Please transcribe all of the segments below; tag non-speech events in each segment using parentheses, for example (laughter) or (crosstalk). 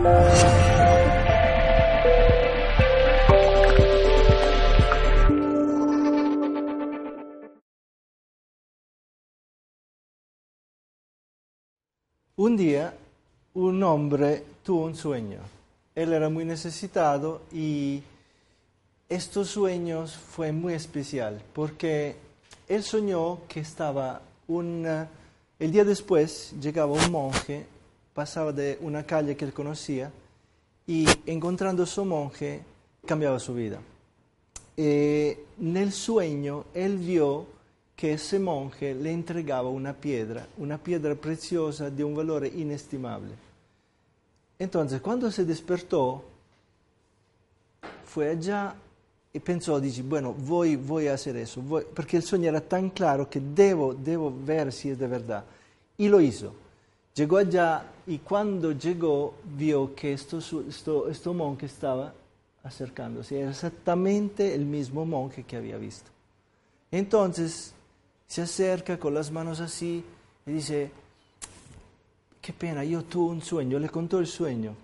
Un día un hombre tuvo un sueño. Él era muy necesitado y estos sueños fue muy especial porque él soñó que estaba un... El día después llegaba un monje, pasaba de una calle que él conocía y encontrando a su monje cambiaba su vida. Eh, en el sueño él vio que ese monje le entregaba una piedra, una piedra preciosa de un valor inestimable. Entonces, cuando se despertó, fue allá y pensó, dice, bueno, voy, voy a hacer eso, voy, porque el sueño era tan claro que debo, debo ver si es de verdad. Y lo hizo. Llegó allá y cuando llegó vio que esto, esto, esto monje estaba acercándose. Era exactamente el mismo monje que había visto. Entonces se acerca con las manos así y dice, qué pena, yo tuve un sueño, le contó el sueño.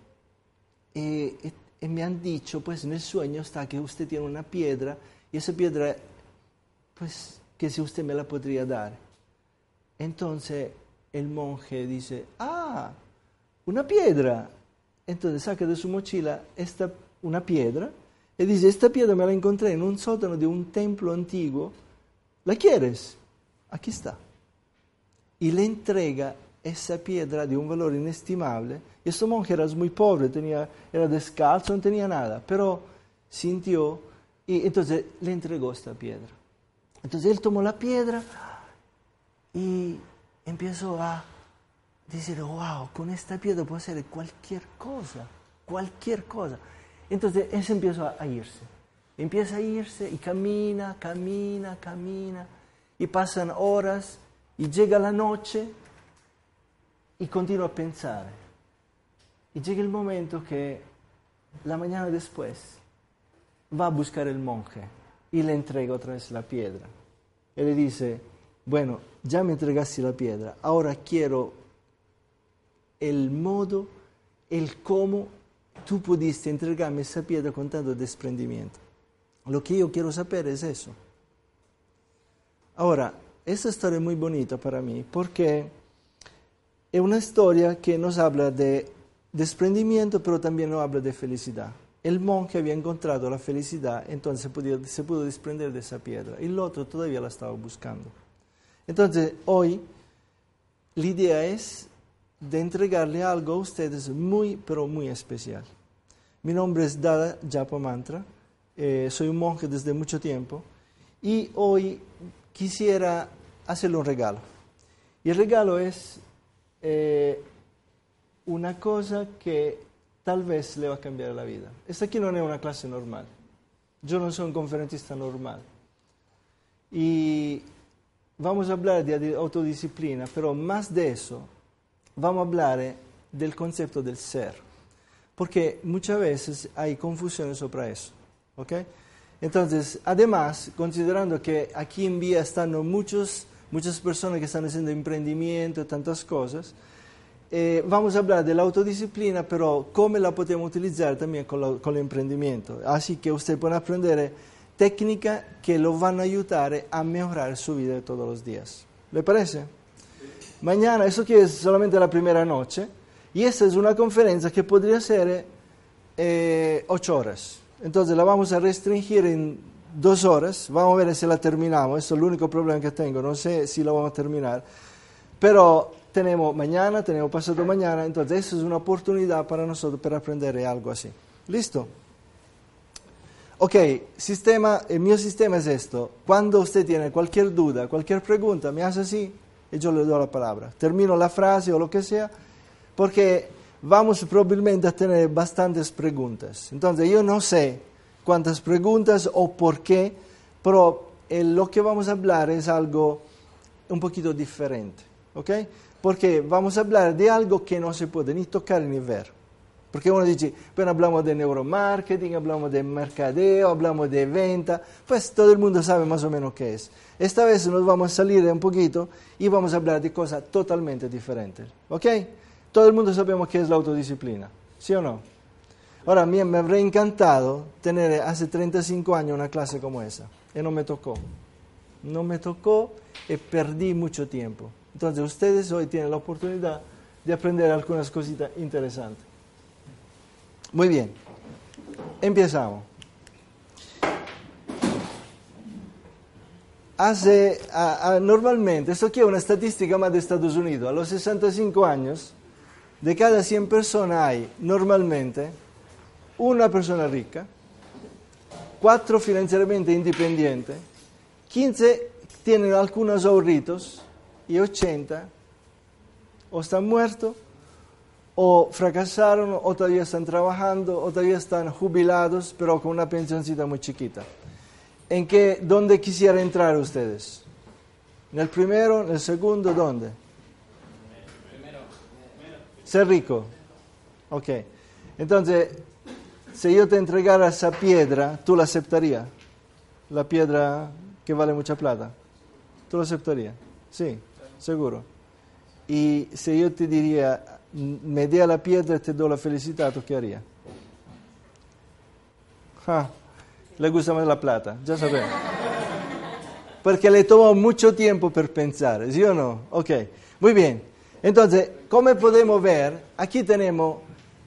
Y, y, me han dicho, pues en el sueño está que usted tiene una piedra y esa piedra, pues que si usted me la podría dar. Entonces el monje dice, ah, una piedra. Entonces saca de su mochila esta, una piedra y dice, esta piedra me la encontré en un sótano de un templo antiguo, ¿la quieres? aquí está. Y le entrega esa piedra de un valor inestimable. Y este monje era muy pobre, tenía, era descalzo, no tenía nada, pero sintió y entonces le entregó esta piedra. Entonces él tomó la piedra y empezó a decir, wow, con esta piedra puedo hacer cualquier cosa, cualquier cosa. Entonces él se empezó a irse. Empieza a irse y camina, camina, camina y pasan horas y llega la noche y continúa a pensar. Y llega el momento que la mañana después va a buscar el monje y le entrega otra vez la piedra. Y le dice, bueno, ya me entregaste la piedra, ahora quiero el modo, el cómo tú pudiste entregarme esa piedra con tanto desprendimiento. Lo que yo quiero saber es eso. Ahora, esta historia es muy bonita para mí porque es una historia que nos habla de desprendimiento, pero también nos habla de felicidad. El monje había encontrado la felicidad, entonces se, pudo, se pudo desprender de esa piedra, el otro todavía la estaba buscando. Entonces, hoy la idea es de entregarle algo a ustedes muy, pero muy especial. Mi nombre es Dada Japa Mantra, eh, soy un monje desde mucho tiempo y hoy quisiera hacerle un regalo. Y el regalo es eh, una cosa que tal vez le va a cambiar la vida. Esta aquí no es una clase normal. Yo no soy un conferencista normal. Y vamos a hablar de autodisciplina, pero más de eso, vamos a hablar del concepto del ser. Porque muchas veces hay confusiones sobre eso. ¿okay? Entonces, además, considerando que aquí en Vía están muchos, muchas personas que están haciendo emprendimiento, tantas cosas, eh, vamos a hablar de la autodisciplina, pero cómo la podemos utilizar también con, con el emprendimiento. Así que usted puede aprender técnicas que lo van a ayudar a mejorar su vida de todos los días. ¿Le parece? Mañana, eso que es solamente la primera noche, y esta es una conferencia que podría ser eh, ocho horas. Entonces la vamos a restringir en dos horas. Vamos a ver si la terminamos. Eso es el único problema que tengo. No sé si la vamos a terminar. Pero tenemos mañana, tenemos pasado mañana. Entonces eso es una oportunidad para nosotros para aprender algo así. ¿Listo? Ok, sistema, el sistema es esto. Cuando usted tiene cualquier duda, cualquier pregunta, me hace así y yo le doy la palabra. Termino la frase o lo que sea, porque vamos probablemente a tener bastantes preguntas. Entonces yo no sé cuántas preguntas o por qué, pero eh, lo que vamos a hablar es algo un poquito diferente, ¿ok? Porque vamos a hablar de algo que no se puede ni tocar ni ver. Porque uno dice, bueno, hablamos de neuromarketing, hablamos de mercadeo, hablamos de venta, pues todo el mundo sabe más o menos qué es. Esta vez nos vamos a salir un poquito y vamos a hablar de cosas totalmente diferentes, ¿ok? Todo el mundo sabemos qué es la autodisciplina, ¿sí o no? Ahora, a mí me habría encantado tener hace 35 años una clase como esa, y no me tocó. No me tocó y perdí mucho tiempo. Entonces, ustedes hoy tienen la oportunidad de aprender algunas cositas interesantes. Muy bien, empezamos. Hace, normalmente, esto aquí es una estadística más de Estados Unidos, a los 65 años, de cada 100 personas hay normalmente una persona rica, cuatro financieramente independientes, 15 tienen algunos ahorritos y 80 o están muertos o fracasaron o todavía están trabajando o todavía están jubilados pero con una pensioncita muy chiquita. ¿En qué, dónde quisiera entrar ustedes? ¿En el primero, en el segundo, dónde? Ser rico. Ok. Entonces, si yo te entregara esa piedra, ¿tú la aceptarías? La piedra que vale mucha plata. ¿Tú la aceptarías? Sí, seguro. Y si yo te diría, me dé la piedra y te doy la felicidad, ¿tú qué harías? Ah, le gusta más la plata, ya sabemos. Porque le tomó mucho tiempo para pensar, ¿sí o no? Ok, muy bien. Entonces, como podemos ver, aquí tenemos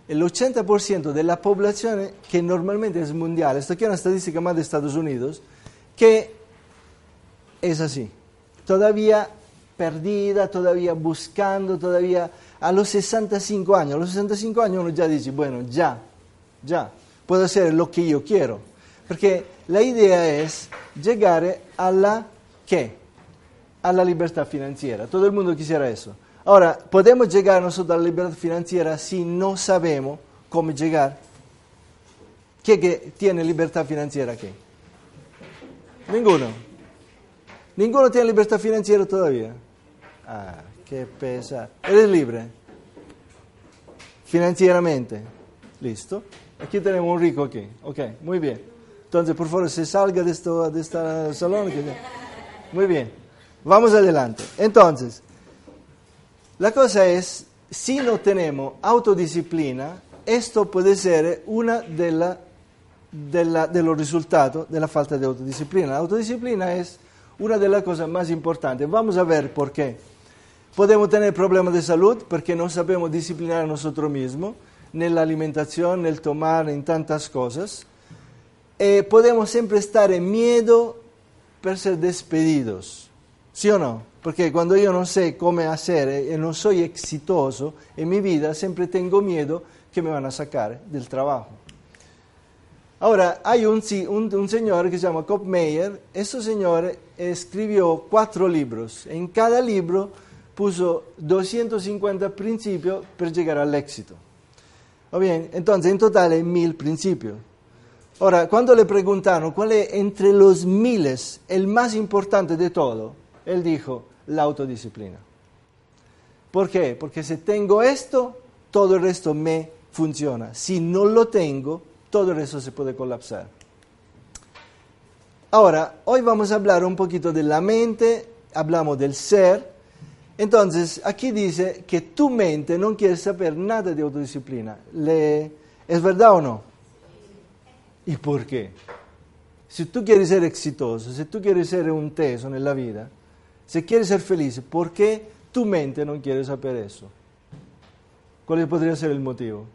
el 80% de la población que normalmente es mundial, esto aquí es una estadística más de Estados Unidos, que es así, todavía perdida, todavía buscando, todavía a los 65 años, a los 65 años uno ya dice, bueno, ya, ya, puedo hacer lo que yo quiero, porque la idea es llegar a la, ¿qué? A la libertad financiera, todo el mundo quisiera eso. Ahora, ¿podemos llegar nosotros a la libertad financiera si no sabemos cómo llegar? ¿Qué, tiene libertad financiera aquí? Ninguno. Ninguno tiene libertad financiera todavía. Ah, qué pesa. Eres libre. Financieramente. Listo. Aquí tenemos un rico aquí. Ok, muy bien. Entonces, por favor, se salga de, esto, de este salón. Muy bien. Vamos adelante. Entonces, la cosa es, si no tenemos autodisciplina, esto puede ser uno de, los resultados de la falta de autodisciplina. La autodisciplina es una de las cosas más importantes. Vamos a ver por qué. Podemos tener problemas de salud porque no sabemos disciplinar a nosotros mismos, en la alimentación, en el tomar, en tantas cosas. Eh, podemos siempre estar en miedo por ser despedidos. ¿Sí o no? Porque cuando yo no sé cómo hacer y no soy exitoso en mi vida, siempre tengo miedo que me van a sacar del trabajo. Ahora, hay un, un, señor que se llama Cop Meyer. Señor escribió cuatro libros. En cada libro puso 250 principios para llegar al éxito. bien, entonces en total hay mil principios. Ahora, cuando le preguntaron cuál es entre los miles el más importante de todo, él dijo, la autodisciplina. ¿Por qué? Porque si tengo esto, todo el resto me funciona. Si no lo tengo, todo el resto se puede colapsar. Ahora, hoy vamos a hablar un poquito de la mente, hablamos del ser. Entonces, aquí dice que tu mente no quiere saber nada de autodisciplina. ¿Es verdad o no? ¿Y por qué? Si tú quieres ser exitoso, si tú quieres ser un teso en la vida, si quieres ser feliz, ¿por qué tu mente no quiere saber eso? ¿Cuál podría ser el motivo?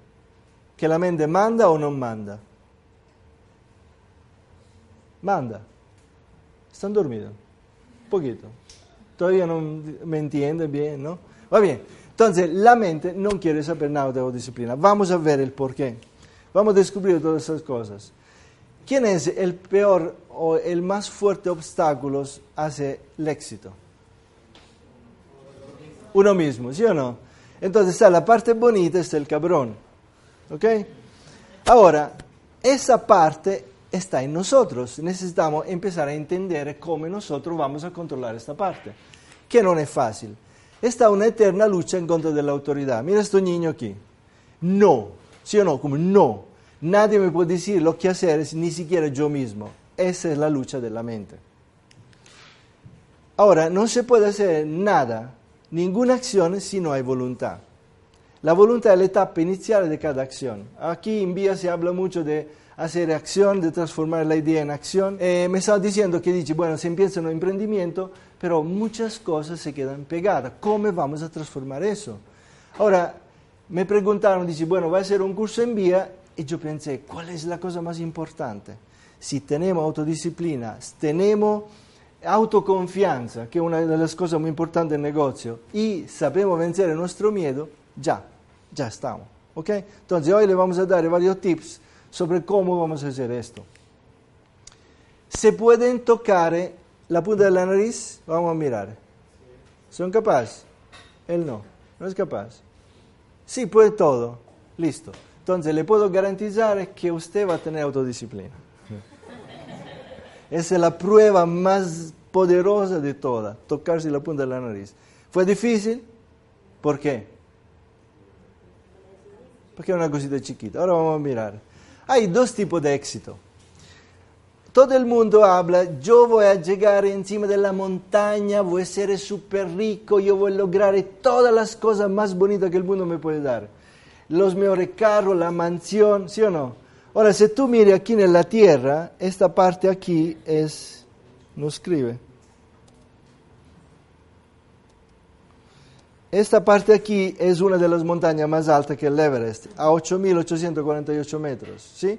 ¿Que la mente manda o no manda? Manda. Están dormidos. Un poquito. Todavía no me entienden bien, ¿no? Va bien. Entonces, la mente no quiere saber nada de disciplina. Vamos a ver el por qué. Vamos a descubrir todas esas cosas. ¿Quién es el peor o el más fuerte obstáculo hacia el éxito? uno mismo, ¿sí o no? Entonces está la parte bonita, es el cabrón. ¿Ok? Ahora, esa parte está en nosotros. Necesitamos empezar a entender cómo nosotros vamos a controlar esta parte, que no es fácil. Está una eterna lucha en contra de la autoridad. Mira este niño aquí. No, ¿sí o no? Como no. Nadie me puede decir lo que hacer, ni siquiera yo mismo. Esa es la lucha de la mente. Ahora, no se puede hacer nada, ninguna acción si no hay voluntad. La voluntad es la etapa inicial de cada acción. Aquí en Vía se habla mucho de hacer acción, de transformar la idea en acción. Eh, me estaba diciendo que dice, bueno, se empieza un emprendimiento, pero muchas cosas se quedan pegadas. ¿Cómo vamos a transformar eso? Ahora, me preguntaron, dice, bueno, va a ser un curso en Vía, y yo pensé, ¿cuál es la cosa más importante? Si tenemos autodisciplina, tenemos autoconfianza, que es una de las cosas muy importantes del negocio, y sabemos vencer nuestro miedo, ya, ya estamos. ¿ok? Entonces hoy le vamos a dar varios tips sobre cómo vamos a hacer esto. ¿Se pueden tocar la punta de la nariz? Vamos a mirar. ¿Son capaces? Él no, no es capaz. Sí, puede todo. Listo. Entonces le puedo garantizar que usted va a tener autodisciplina. Esa es la prueba más poderosa de todas, tocarse la punta de la nariz. ¿Fue difícil? ¿Por qué? Porque es una cosita chiquita. Ahora vamos a mirar. Hay dos tipos de éxito. Todo el mundo habla, yo voy a llegar encima de la montaña, voy a ser súper rico, yo voy a lograr todas las cosas más bonitas que el mundo me puede dar. Los mejores carros, la mansión, ¿sí o no? Ahora, si tú mires aquí en la tierra, esta parte aquí es, no escribe. Esta parte aquí es una de las montañas más altas que el Everest, a 8.848 metros, ¿sí?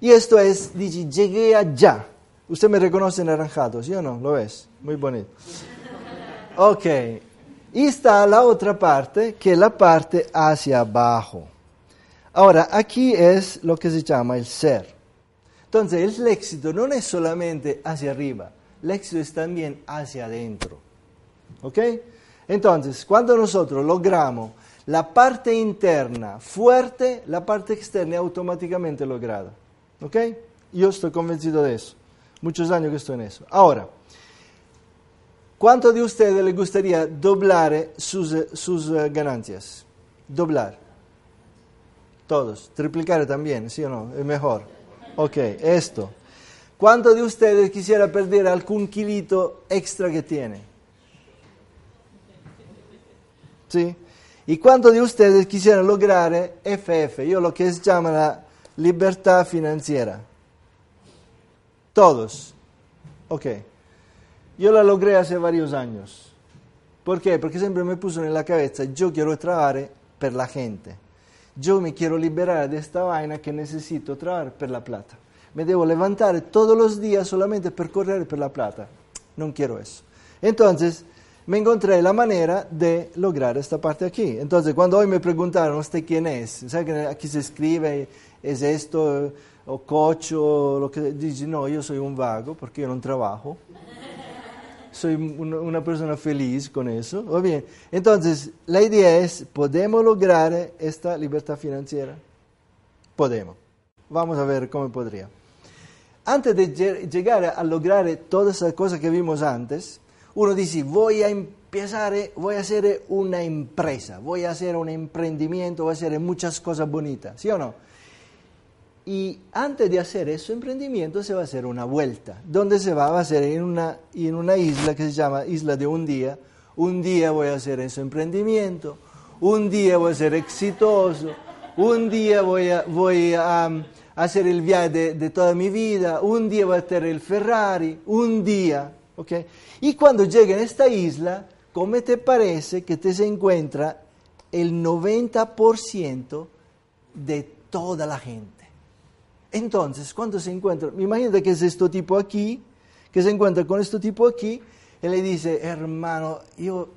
Y esto es, dice, llegué allá. Usted me reconoce naranjado, ¿sí o no? ¿Lo ves? Muy bonito. Ok. Y está la otra parte, que es la parte hacia abajo. Ahora, aquí es lo que se llama el ser. Entonces, el éxito no es solamente hacia arriba, el éxito es también hacia adentro. ¿Ok? Entonces, cuando nosotros logramos la parte interna fuerte, la parte externa es automáticamente lograda. ¿Ok? Yo estoy convencido de eso. Muchos años que estoy en eso. Ahora, ¿cuánto de ustedes les gustaría doblar sus, sus eh, ganancias? Doblar. Todos. Triplicar también, ¿sí o no? Es mejor. Ok, esto. ¿Cuánto de ustedes quisiera perder algún kilito extra que tiene? ¿Sí? ¿Y cuántos de ustedes quisieran lograr FF? Yo lo que se llama la libertad financiera. Todos. Ok. Yo la logré hace varios años. ¿Por qué? Porque siempre me puso en la cabeza, yo quiero trabajar por la gente. Yo me quiero liberar de esta vaina que necesito trabajar por la plata. Me debo levantar todos los días solamente per correr por la plata. No quiero eso. Entonces, me encontré la manera de lograr esta parte aquí. Entonces, cuando hoy me preguntaron, ¿usted quién es? ¿Sabe que aquí se escribe, es esto, o coach, o lo que dice? No, yo soy un vago porque yo no trabajo. Soy una persona feliz con eso. ¿O bien? Entonces, la idea es, ¿podemos lograr esta libertad financiera? Podemos. Vamos a ver cómo podría. Antes de llegar a lograr todas esas cosas que vimos antes, uno dice, voy a empezar, eh, voy a hacer una empresa, voy a hacer un emprendimiento, voy a hacer muchas cosas bonitas, ¿sí o no? Y antes de hacer ese emprendimiento se va a hacer una vuelta. ¿Dónde se va? A ser en una, en una isla que se llama Isla de un día. Un día voy a hacer ese emprendimiento, un día voy a ser exitoso, un día voy a, voy a, hacer el viaje de, de, toda mi vida, un día voy a tener el Ferrari, un día, ¿ok? Y cuando llega a esta isla, ¿cómo te parece que te se encuentra el 90% de toda la gente? Entonces, cuando se encuentra, imagínate que es este tipo aquí, que se encuentra con este tipo aquí, y le dice, hermano, yo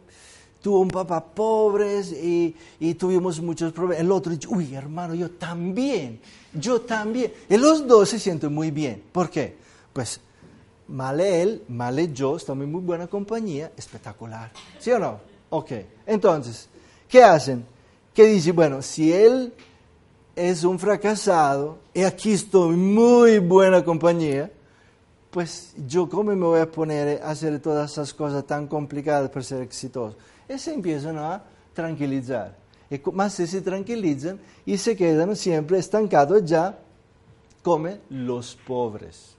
tuve un papá pobre y, y, tuvimos muchos problemas. El otro dice, uy, hermano, yo también, yo también. Y los dos se sienten muy bien. ¿Por qué? Pues mal él, mal yo, estamos en muy buena compañía, espectacular. ¿Sí o no? Ok. Entonces, ¿Qué hacen? Que dicen, bueno, si él es un fracasado y aquí estoy muy buena compañía, pues yo cómo me voy a poner a hacer todas esas cosas tan complicadas para ser exitoso. Y se empiezan a tranquilizar. Y más se, se tranquilizan y se quedan siempre estancados ya como los pobres.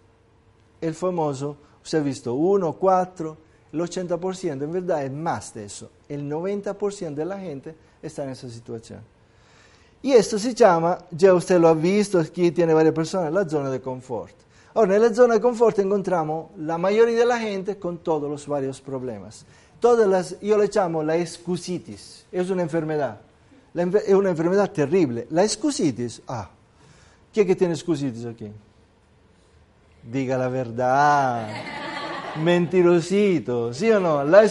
El famoso, usted ha visto, 1, 4, el 80% en verdad es más de eso. El 90% de la gente está en esa situación. Y esto se llama, ya usted lo ha visto, aquí tiene varias personas, la zona de confort. Ahora, en la zona de confort encontramos la mayoría de la gente con todos los varios problemas. Todas yo le llamo la excusitis, es una enfermedad, es una enfermedad terrible. La excusitis, ah, ¿quién que tiene excusitis aquí? Diga la verdad, mentirosito, ¿sí o no? La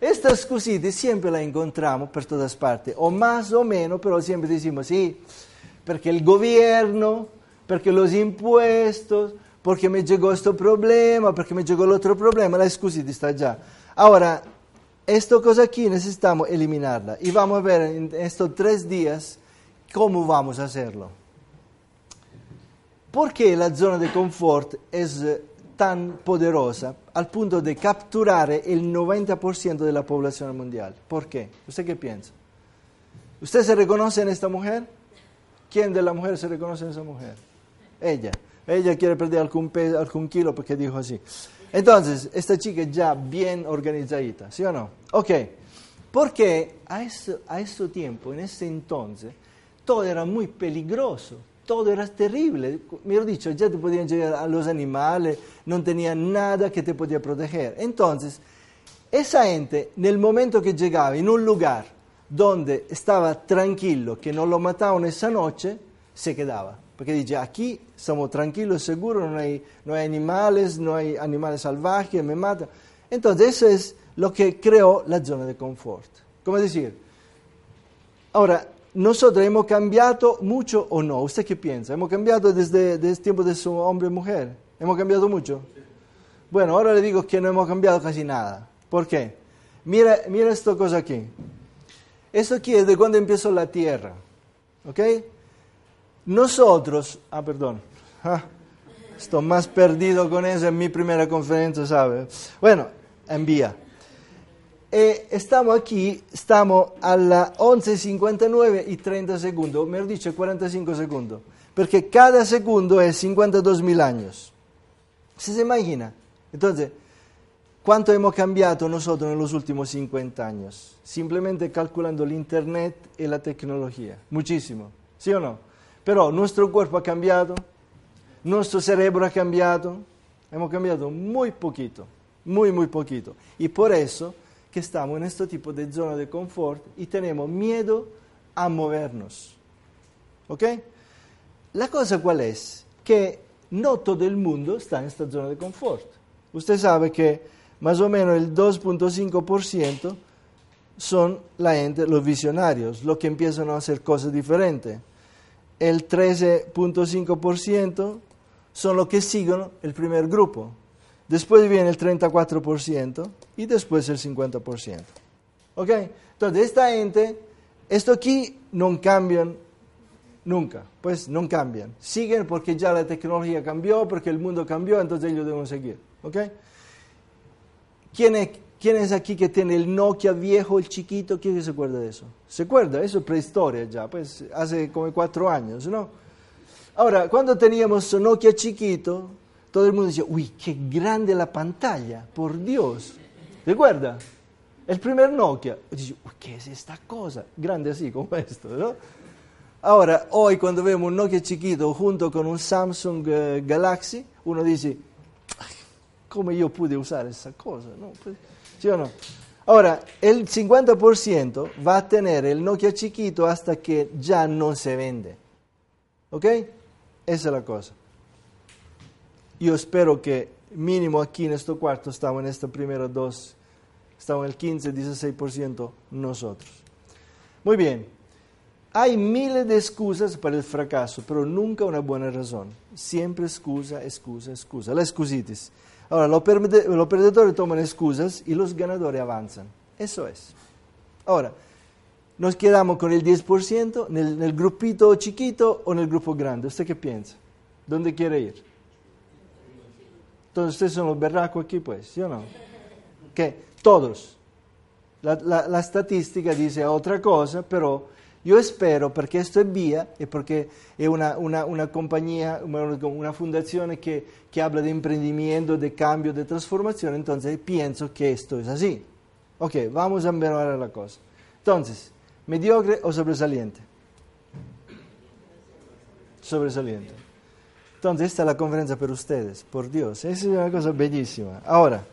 esta excusita siempre la encontramos por todas partes, o más o menos, pero siempre decimos sí, porque el gobierno, porque los impuestos, porque me llegó este problema, porque me llegó el otro problema, la excusita está ya. Ahora, esta cosa aquí necesitamos eliminarla y vamos a ver en estos tres días cómo vamos a hacerlo. ¿Por qué la zona de confort es tan poderosa al punto de capturar el 90% de la población mundial. ¿Por qué? ¿Usted qué piensa? ¿Usted se reconoce en esta mujer? ¿Quién de la mujer se reconoce en esa mujer? Ella. Ella quiere perder algún, peso, kilo porque dijo así. Entonces, esta chica es ya bien organizadita, ¿sí o no? Ok. Porque a ese tiempo, en ese entonces, todo era muy peligroso todo era terrible. Mejor dicho, ya te podían llegar a los animales, no tenía nada que te podía proteger. Entonces, esa gente, en el momento que llegaba en un lugar donde estaba tranquilo, que no lo mataban esa noche, se quedaba. Porque dice, aquí estamos tranquilos, seguros, no hay, no hay animales, no hay animales salvajes, me matan. Entonces, eso es lo que creó la zona de confort. ¿Cómo decir? Ahora, nosotros hemos cambiado mucho o no. ¿Usted qué piensa? ¿Hemos cambiado desde, el tiempo de su hombre y mujer? ¿Hemos cambiado mucho? Bueno, ahora le digo que no hemos cambiado casi nada. ¿Por qué? Mira, mira esta cosa aquí. Esto aquí es de cuando empezó la tierra. ¿Ok? Nosotros, ah, perdón, ah, estoy más perdido con eso en mi primera conferencia, ¿sabe? Bueno, envía. E estamos aquí, estamos alla 11.59 y 30 segundos, mejor dicho 45 segundos, porque cada segundo es 52 mil años. ¿Se, imagina? Entonces, ¿cuánto hemos cambiado nosotros en los últimos 50 años? Simplemente calculando el Internet y la tecnología. Muchísimo, ¿sí o no? Pero nuestro cuerpo ha cambiado, nuestro cerebro ha cambiado, hemos cambiado muy poquito, muy, muy poquito. Y por eso que estamos en este tipo de zona de confort y tenemos miedo a movernos. ¿Ok? La cosa cuál es? Que no todo el mundo está en esta zona de confort. Usted sabe que más o menos el 2.5% son la gente, los visionarios, los que empiezan a hacer cosas diferentes. El 13.5% son los que siguen el primer grupo. Después viene el 34% y después el 50%. ¿Ok? Entonces, esta gente, esto aquí no cambian nunca, pues no cambian. Siguen porque ya la tecnología cambió, porque el mundo cambió, entonces ellos deben seguir. ¿Ok? ¿Quién es, ¿Quién es aquí que tiene el Nokia viejo, el chiquito? ¿Quién se acuerda de eso? ¿Se acuerda? Eso es prehistoria ya, pues hace como cuatro años, ¿no? Ahora, cuando teníamos Nokia chiquito, todo el mundo decía, uy, qué grande la pantalla, por Dios. ¿Recuerda? El primer Nokia. Dice, uy, ¿qué es esta cosa? Grande así como esto, ¿no? Ahora, hoy cuando vemos un Nokia chiquito junto con un Samsung eh, Galaxy, uno dice, ¿cómo yo pude usar esa cosa? ¿No? ¿Sí o no? Ahora, el 50% va a tener el Nokia chiquito hasta que ya no se vende. ¿Ok? Esa es la cosa. Yo espero que mínimo aquí en este cuarto estamos en esta primera dos, estamos en el 15, 16% nosotros. Muy bien, hay miles de excusas para el fracaso, pero nunca una buena razón. Siempre excusa, excusa, excusa. La excusitis. Ahora, los, perdedores toman excusas y los ganadores avanzan. Eso es. Ahora, nos quedamos con el 10% en el, grupito chiquito o en el grupo grande. ¿Usted qué piensa? ¿Dónde quiere ir? Entonces ustedes son los berracos aquí, pues, ¿sí o no? Que todos. La, la, statistica dice otra cosa, pero yo espero, porque esto es vía y porque es una, una, una compañía, una, una fundación que, que habla de emprendimiento, de cambio, de transformación, entonces pienso que esto es así. Ok, vamos a ver la cosa. Entonces, ¿Mediocre o sobresaliente? Sobresaliente. Entonces, esta es la conferencia para ustedes, por Dios. Es una cosa bellísima. Ahora,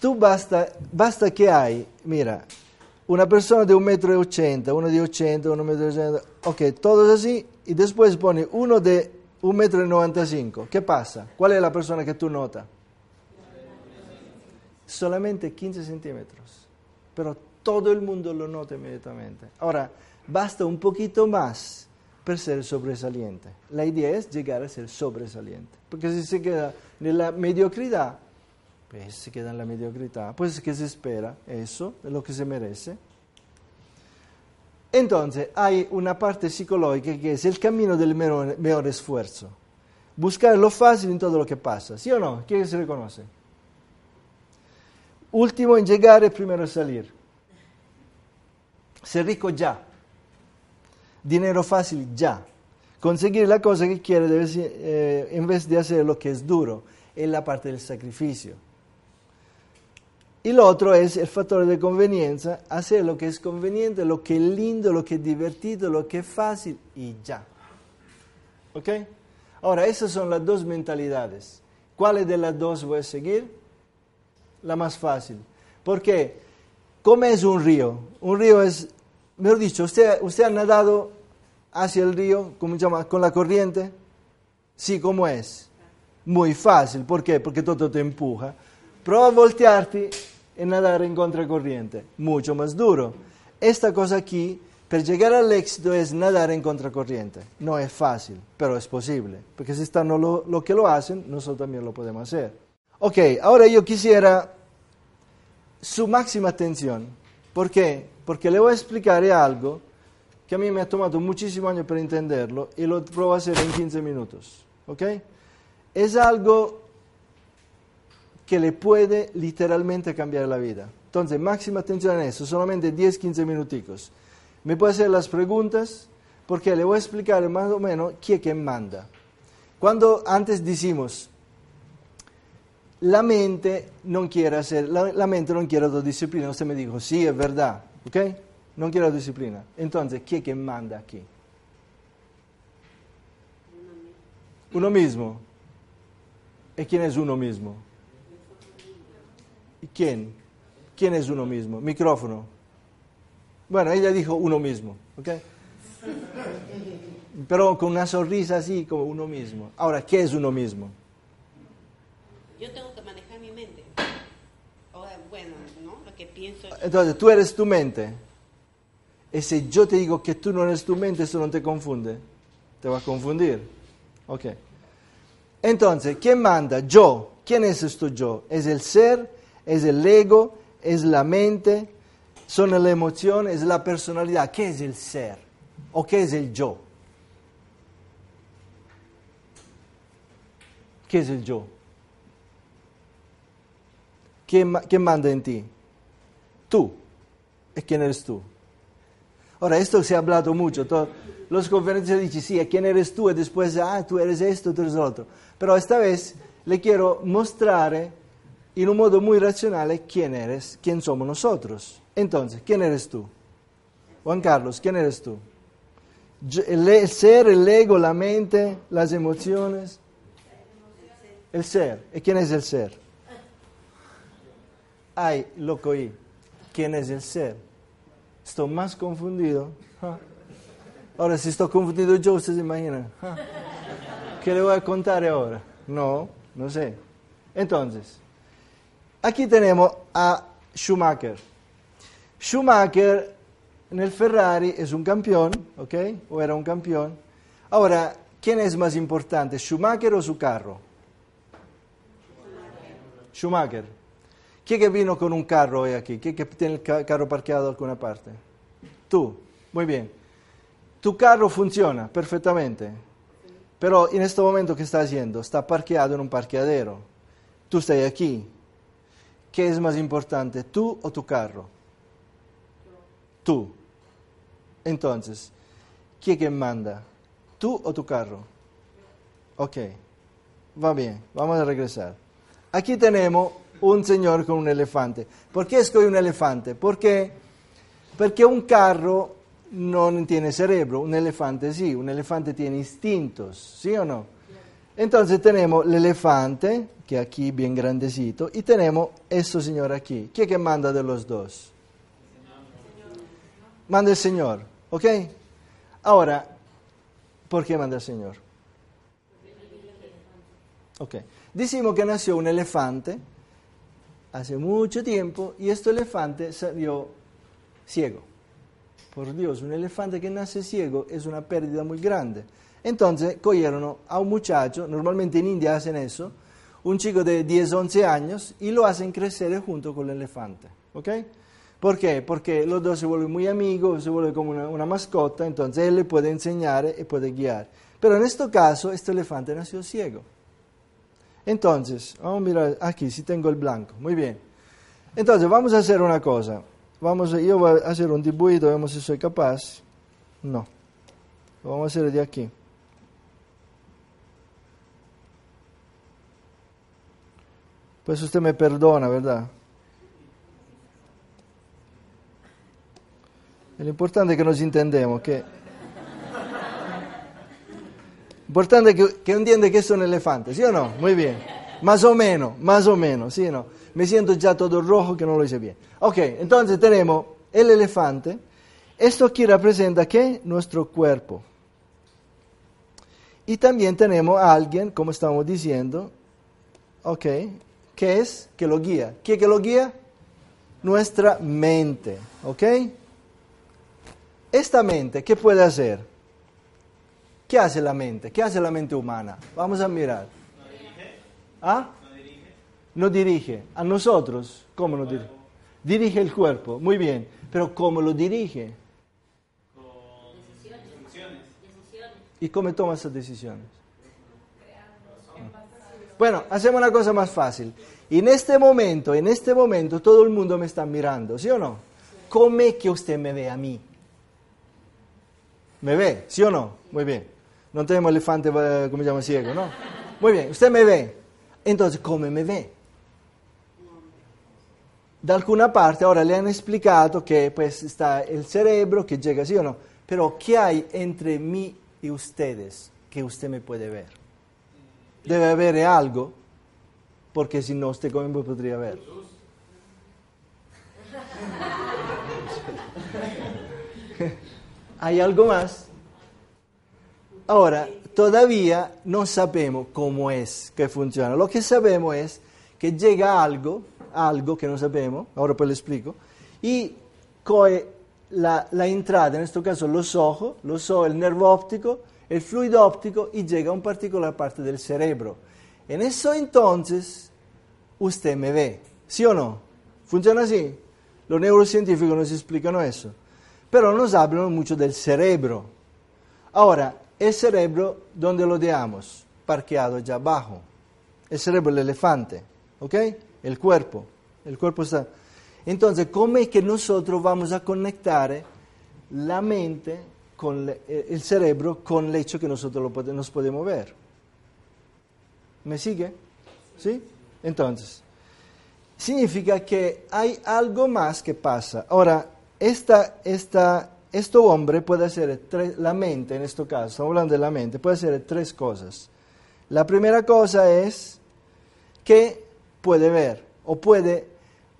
tú basta, basta que hay, mira, una persona de un metro ochenta, uno de ochenta, uno de ochenta, ok, todos así, y después pone uno de un metro y noventa y cinco. ¿Qué pasa? ¿Cuál es la persona que tú notas? Solamente 15 centímetros. Pero todo el mundo lo nota inmediatamente. Ahora, basta un poquito más para ser sobresaliente. La idea es llegar a ser sobresaliente. Porque si se queda en la mediocridad, pues se queda en la mediocridad. Pues que se espera eso, es lo que se merece. Entonces, hay una parte psicológica que es el camino del mejor, esfuerzo. Buscar lo fácil en todo lo que pasa. ¿Sí o no? ¿Quién se reconoce? Último en llegar y primero en salir ser rico ya, dinero fácil ya, conseguir la cosa que quiere eh, en vez de hacer lo que es duro, es la parte del sacrificio. Y lo otro es el factor de conveniencia, hacer lo que es conveniente, lo que es lindo, lo que es divertido, lo que es fácil y ya. ¿Ok? Ahora, esas son las dos mentalidades. ¿Cuáles de las dos voy a seguir? La más fácil. ¿Por qué? ¿Cómo es un río? Un río es mejor dicho, ¿usted, usted ha nadado hacia el río, ¿cómo se llama? Con la corriente. Sí, ¿cómo es? Muy fácil. ¿Por qué? Porque todo te empuja. Prueba a voltearte y nadar en contracorriente. Mucho más duro. Esta cosa aquí, para llegar al éxito, es nadar en contracorriente. No es fácil, pero es posible. Porque si están lo, lo que lo hacen, nosotros también lo podemos hacer. Ok, ahora yo quisiera su máxima atención. ¿Por qué? porque le voy a explicar algo que a mí me ha tomado muchísimo años para entenderlo y lo pruebo a hacer en 15 minutos. ¿Ok? Es algo que le puede literalmente cambiar la vida. Entonces, máxima atención en eso, solamente 10-15 minuticos. Me puede hacer las preguntas porque le voy a explicar más o menos quién manda. Cuando antes decimos, la mente no quiere hacer, la, la mente no quiere autodisciplina, usted me dijo, sí, es verdad, ¿Ok? No quiero disciplina. Entonces, ¿quién que manda aquí? Uno mismo. ¿Y quién es uno mismo? ¿Y quién? ¿Quién es uno mismo? Micrófono. Bueno, ella dijo uno mismo, ¿ok? Pero con una sonrisa así, como uno mismo. Ahora, ¿qué es uno mismo? Yo tengo que manejar mi mente. bueno, entonces, tú eres tu mente. Y si yo te digo que tú no eres tu mente, eso no te confunde. Te va a confundir. Ok. Entonces, ¿quién manda? Yo. ¿Quién es esto yo? ¿Es el ser? ¿Es el ego? ¿Es la mente? ¿Son las emociones? ¿Es la personalidad? ¿Qué es el ser? ¿O qué es el yo? ¿Qué es el yo? ¿Quién, quién manda en ti? Tú. ¿Es quién eres tú? Ahora, esto se ha hablado mucho. los conferencias dicen, sí, ¿quién eres tú? Y después, ah, tú eres esto, tú eres otro. Pero esta vez le quiero mostrar en un modo muy racional quién eres, quién somos nosotros. Entonces, ¿quién eres tú? Juan Carlos, ¿quién eres tú? El ser, el ego, la mente, las emociones. El ser. ¿Y quién es el ser? Ay, loco ahí quién es el ser. Estoy más confundido. Ahora, si estoy confundido yo, ustedes se imaginan. ¿Qué le voy a contar ahora? No, no sé. Entonces, aquí tenemos a Schumacher. Schumacher en el Ferrari es un campeón, ¿ok? O era un campeón. Ahora, ¿quién es más importante, Schumacher o su carro? Schumacher. ¿Quién que vino con un carro hoy aquí? ¿Quién que tiene el carro parqueado en alguna parte? Tú, muy bien. Tu carro funciona perfectamente, pero en este momento ¿qué está haciendo? Está parqueado en un parqueadero. Tú estás aquí. ¿Qué es más importante, tú o tu carro? Tú. Entonces, ¿quién que manda? ¿Tú o tu carro? Ok, va bien, vamos a regresar. Aquí tenemos un señor con un elefante. ¿Por qué escogí un elefante? Porque, porque un carro no tiene cerebro, un elefante sí, un elefante tiene instintos, ¿sí o no? Entonces tenemos el elefante, que aquí bien grandecito, y tenemos este señor aquí. ¿Quién manda de los dos? Manda el Señor, ¿ok? Ahora, ¿por qué manda el Señor? Ok. Decimos que nació un elefante hace mucho tiempo y este elefante salió ciego. Por Dios, un elefante que nace ciego es una pérdida muy grande. Entonces cogieron a un muchacho, normalmente en India hacen eso, un chico de 10, 11 años y lo hacen crecer junto con el elefante. ¿Ok? ¿Por qué? Porque los dos se vuelven muy amigos, se vuelven como una, una mascota, entonces él le puede enseñar y puede guiar. Pero en este caso, este elefante nació ciego. Entonces, vamos a mirar aquí, si tengo el blanco. Muy bien. Entonces, vamos a hacer una cosa. Vamos a, yo voy a hacer un dibujito, vemos si soy capaz. No. Lo vamos a hacer de aquí. Pues usted me perdona, ¿verdad? Lo importante es que nos entendemos, que... Importante que, que entiende que es un elefante, ¿sí o no? Muy bien. Más o menos, más o menos, ¿sí o no? Me siento ya todo rojo que no lo hice bien. Ok, entonces tenemos el elefante. Esto aquí representa qué? Nuestro cuerpo. Y también tenemos a alguien, como estamos diciendo, ok, que es que lo guía. ¿Quién que lo guía? Nuestra mente, ¿ok? Esta mente, ¿qué puede hacer? ¿Qué hace la mente? ¿Qué hace la mente humana? Vamos a mirar. ¿No dirige? ¿Ah? ¿No dirige? No dirige. A nosotros, ¿cómo nos dirige? Dirige el cuerpo, muy bien. Pero ¿cómo lo dirige? Con funciones. ¿Y cómo toma esas decisiones? Bueno, hacemos una cosa más fácil. En este momento, en este momento, todo el mundo me está mirando, ¿sí o no? ¿Cómo es que usted me ve a mí? ¿Me ve? ¿Sí o no? Muy bien. No tenemos elefante, como se llama, ciego, ¿no? Muy bien, usted me ve. Entonces, ¿cómo me ve? Da alguna parte, ahora le han explicado que pues está el cerebro que llega, ¿sí o no? Pero ¿qué hay entre mí y ustedes que usted me puede ver? Debe haber algo, porque si no, usted cómo me podría ver. (laughs) ¿Hay algo más? Ahora, todavía no sabemos cómo es que funciona. Lo que sabemos es que llega algo, algo que no sabemos, ahora pues le explico, y coge la, la entrada, en este caso los ojos, los ojos, el nervo óptico, el fluido óptico y llega a una particular parte del cerebro. En eso entonces usted me ve, ¿sí o no? ¿Funciona así? Los neurocientíficos nos explican eso, pero nos hablan mucho del cerebro. Ahora, el cerebro, ¿dónde lo dejamos? Parqueado allá abajo. El cerebro del elefante, ¿ok? El cuerpo. El cuerpo está... Entonces, ¿cómo es que nosotros vamos a conectar la mente con eh, el cerebro con el hecho que nosotros lo nos podemos ver? ¿Me sigue? ¿Sí? Entonces, significa que hay algo más que pasa. Ahora, esta, esta, este hombre puede hacer, tres, la mente en este caso, estamos hablando de la mente, puede hacer tres cosas. La primera cosa es que puede ver o puede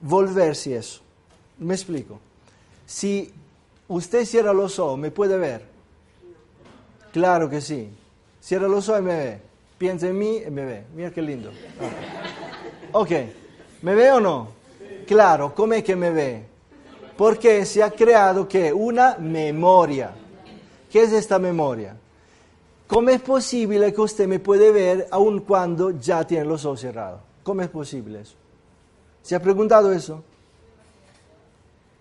volverse eso. Me explico. Si usted cierra los ojos, ¿me puede ver? Claro que sí. Cierra los ojos y me ve. Piensa en mí y me ve. Mira qué lindo. Ok. ¿Me ve o no? Claro, ¿cómo es que me ve? Porque se ha creado que una memoria. ¿Qué es esta memoria? ¿Cómo es posible que usted me puede ver aun cuando ya tiene los ojos cerrados? ¿Cómo es posible eso? ¿Se ha preguntado eso?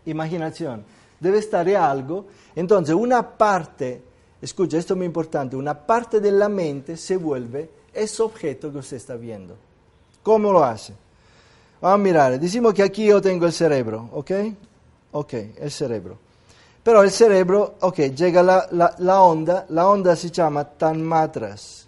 Imaginación. debe estar algo. Entonces una parte, escucha, esto es muy importante, una parte de la mente se vuelve ese objeto que usted está viendo. ¿Cómo lo hace? Vamos a mirar, decimos que aquí yo tengo el cerebro, ¿ok? Ok, el cerebro. Pero el cerebro, ok, llega la, la, onda, la onda se llama tanmatras.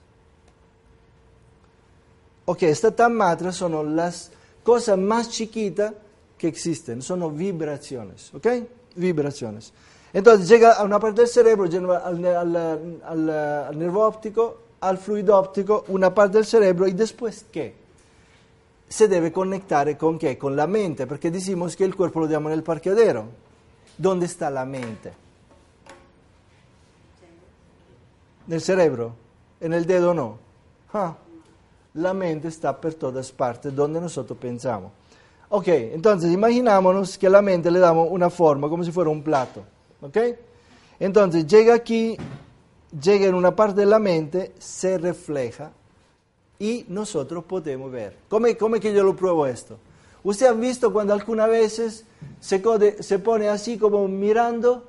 Ok, estas tanmatras son las cosas más chiquitas que existen, son vibraciones, ¿ok? Vibraciones. Entonces llega a una parte del cerebro, llega al, al, al, al nervo óptico, al fluido óptico, una parte del cerebro y después ¿qué? Se debe conectar con qué? Con la mente, porque decimos que el cuerpo lo diamo nel parqueadero. ¿Dónde está la mente? Nel cerebro, en el dedo no. Ah, la mente está por todas partes donde nosotros pensamos. Ok, entonces imaginámonos que a la mente le damos una forma como si fuera un plato. Ok? Entonces llega aquí, llega en una parte de la mente, se refleja y nosotros podemos ver. ¿Cómo, cómo es que yo lo pruebo esto? ¿Usted ha visto cuando algunas veces se, code- se pone así como mirando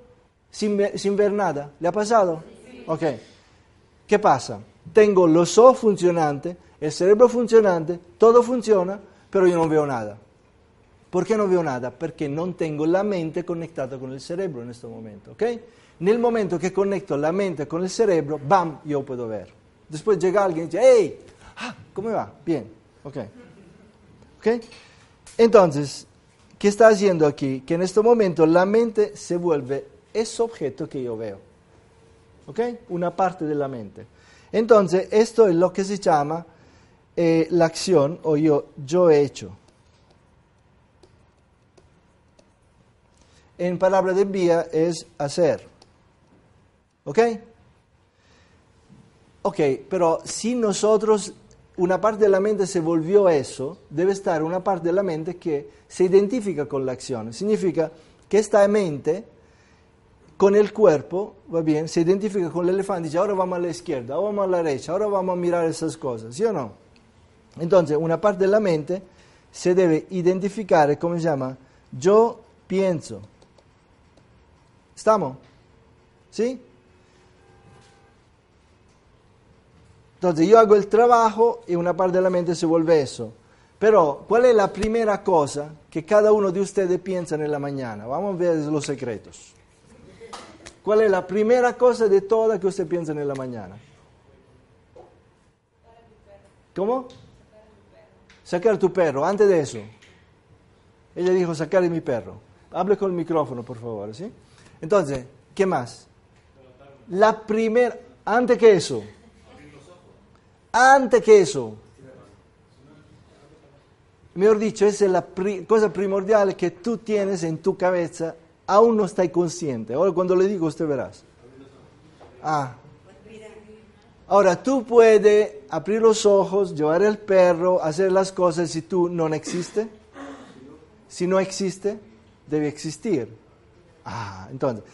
sin, sin ver nada? ¿Le ha pasado? Ok. ¿Qué pasa? Tengo los ojos funcionantes, el cerebro funcionante, todo funciona, pero yo no veo nada. ¿Por qué no veo nada? Perché non tengo la mente conectada con il cerebro in questo momento, ¿ok? Nel momento che conecto la mente con il cerebro, bam, yo puedo ver. Después llega alguien y dice, hey, ah, ¿cómo va? Bien, ok. ¿Ok? Entonces, ¿qué está haciendo aquí? Que en este momento la mente se vuelve ese objeto que yo veo. ¿Ok? Una parte de la mente. Entonces, esto es lo que se llama eh, la acción o yo, yo he hecho. En palabra de vía es hacer. ¿Ok? Ok, pero si nosotros, una parte de la mente se volvió eso, debe estar una parte de la mente que se identifica con la acción. Significa que esta mente con el cuerpo, va bien, se identifica con el elefante y dice, ahora vamos a la izquierda, ahora vamos a la derecha, ahora vamos a mirar esas cosas, ¿sí o no? Entonces, una parte de la mente se debe identificar, ¿cómo se llama? Yo pienso. ¿Estamos? ¿Sí? Entonces yo hago el trabajo y una parte de la mente se vuelve eso. Pero, ¿cuál es la primera cosa que cada uno de ustedes piensa en la mañana? Vamos a ver los secretos. ¿Cuál es la primera cosa de todas que usted piensa en la mañana? ¿Cómo? Sacar tu perro, antes de eso. Ella dijo, sacar mi perro. Hable con el micrófono, por favor, ¿sí? Entonces, ¿qué más? La primera, antes que eso. Antes que eso. Mejor dicho, esa es la pri- cosa primordial que tú tienes en tu cabeza, aún no estás consciente. Ahora cuando le digo, usted verás. Ah. Ahora tú puedes abrir los ojos, llevar el perro, hacer las cosas si tú no existe. Si no existe, debe existir. Ah, entonces,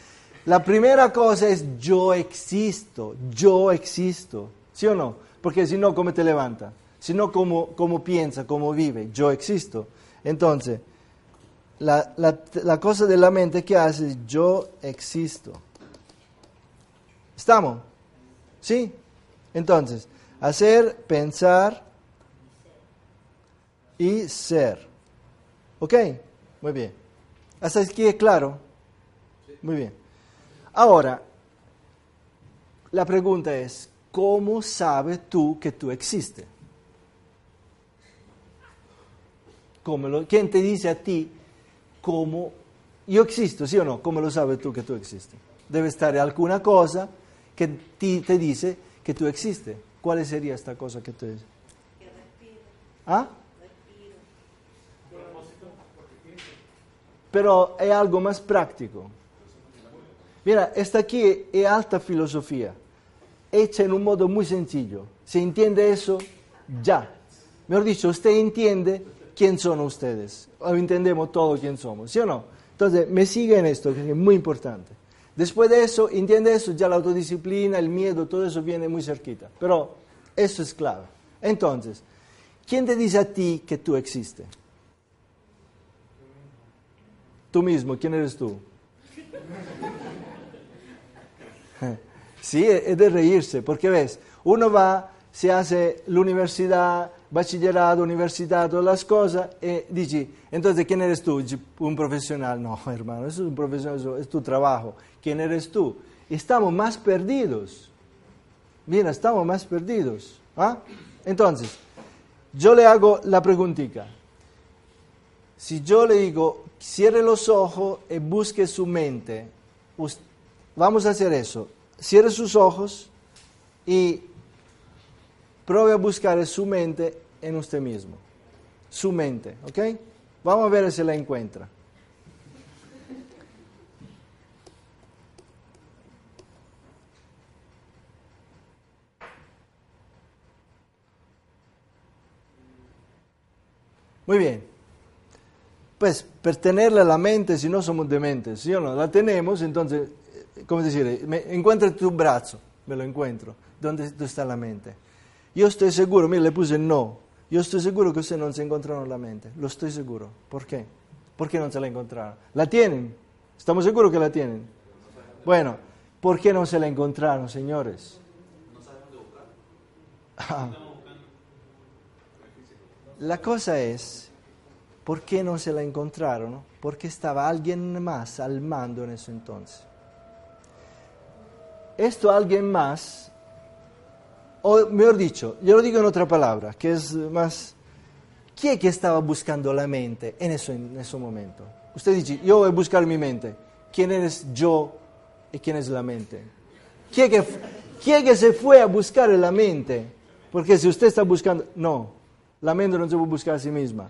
la primera cosa es yo existo, yo existo. ¿Sí o no? Porque si no, ¿cómo te levanta? Si no, ¿cómo, cómo piensa, cómo vive? Yo existo. Entonces, la, la- la cosa de la mente que hace es yo existo. ¿Estamos? ¿Sí? Entonces, hacer, pensar y ser. ¿Ok? Muy bien. ¿Hasta aquí es claro? Muy bien. Ahora, la pregunta es, ¿cómo sabes tú que tú existes? ¿Cómo lo- ¿Quién te dice a ti cómo yo existo, sí o no? ¿Cómo lo sabes tú que tú existes? Debe estar alguna cosa que ti- te dice que tú existes. ¿Cuál sería esta cosa que te dice? ¿Ah? Pero es algo más práctico. Mira, esta aquí es alta filosofía, hecha en un modo muy sencillo. ¿Se entiende eso? Ya. Mejor dicho, usted entiende quién son ustedes. O entendemos todo quién somos, ¿sí o no? Entonces, me sigue en esto, que es muy importante. Después de eso, entiende eso, ya la autodisciplina, el miedo, todo eso viene muy cerquita. Pero eso es clave. Entonces, ¿quién te dice a ti que tú existes? Tú mismo, ¿quién eres tú? (laughs) Sí, es de reírse, porque ves, uno va, se hace la universidad, bachillerato, universidad, todas las cosas, y dici, entonces, ¿quién eres tú? Un profesional. No, (laughs) hermano, eso es un profesional, eso es tu trabajo. ¿Quién eres tú? Estamos más perdidos. Mira, estamos más perdidos. ¿ah? Entonces, yo le hago la preguntita. Si yo le digo, cierre los ojos y busque su mente, vamos a hacer eso. Cierre sus ojos y pruebe a buscar su mente en usted mismo. Su mente, ¿ok? Vamos a ver si la encuentra. Muy bien. Pues, per tenerla a la mente, si no somos dementes, ¿sí o no? La tenemos, entonces, eh, ¿cómo decir? Me, encuentra tu brazo, me lo encuentro. ¿Dónde está la mente? Yo estoy seguro, mira, le puse no. Yo estoy seguro que usted no se encontraron la mente. Lo estoy seguro. ¿Por qué? ¿Por qué no se la encontraron? ¿La tienen? ¿Estamos seguros que la tienen? Bueno, ¿por qué no se la encontraron, señores? Ah. La cosa es, ¿por qué no se la encontraron? Porque estaba alguien más al mando en ese entonces. Esto alguien más, o mejor dicho, yo lo digo en otra palabra, que es más, ¿quién es que estaba buscando la mente en ese, en ese momento? Usted dice, yo voy a buscar mi mente. ¿Quién eres yo y quién es la mente? ¿Quién es quién es que se fue a buscar la mente? Porque si usted está buscando, no, la mente no se puede buscar a sí misma.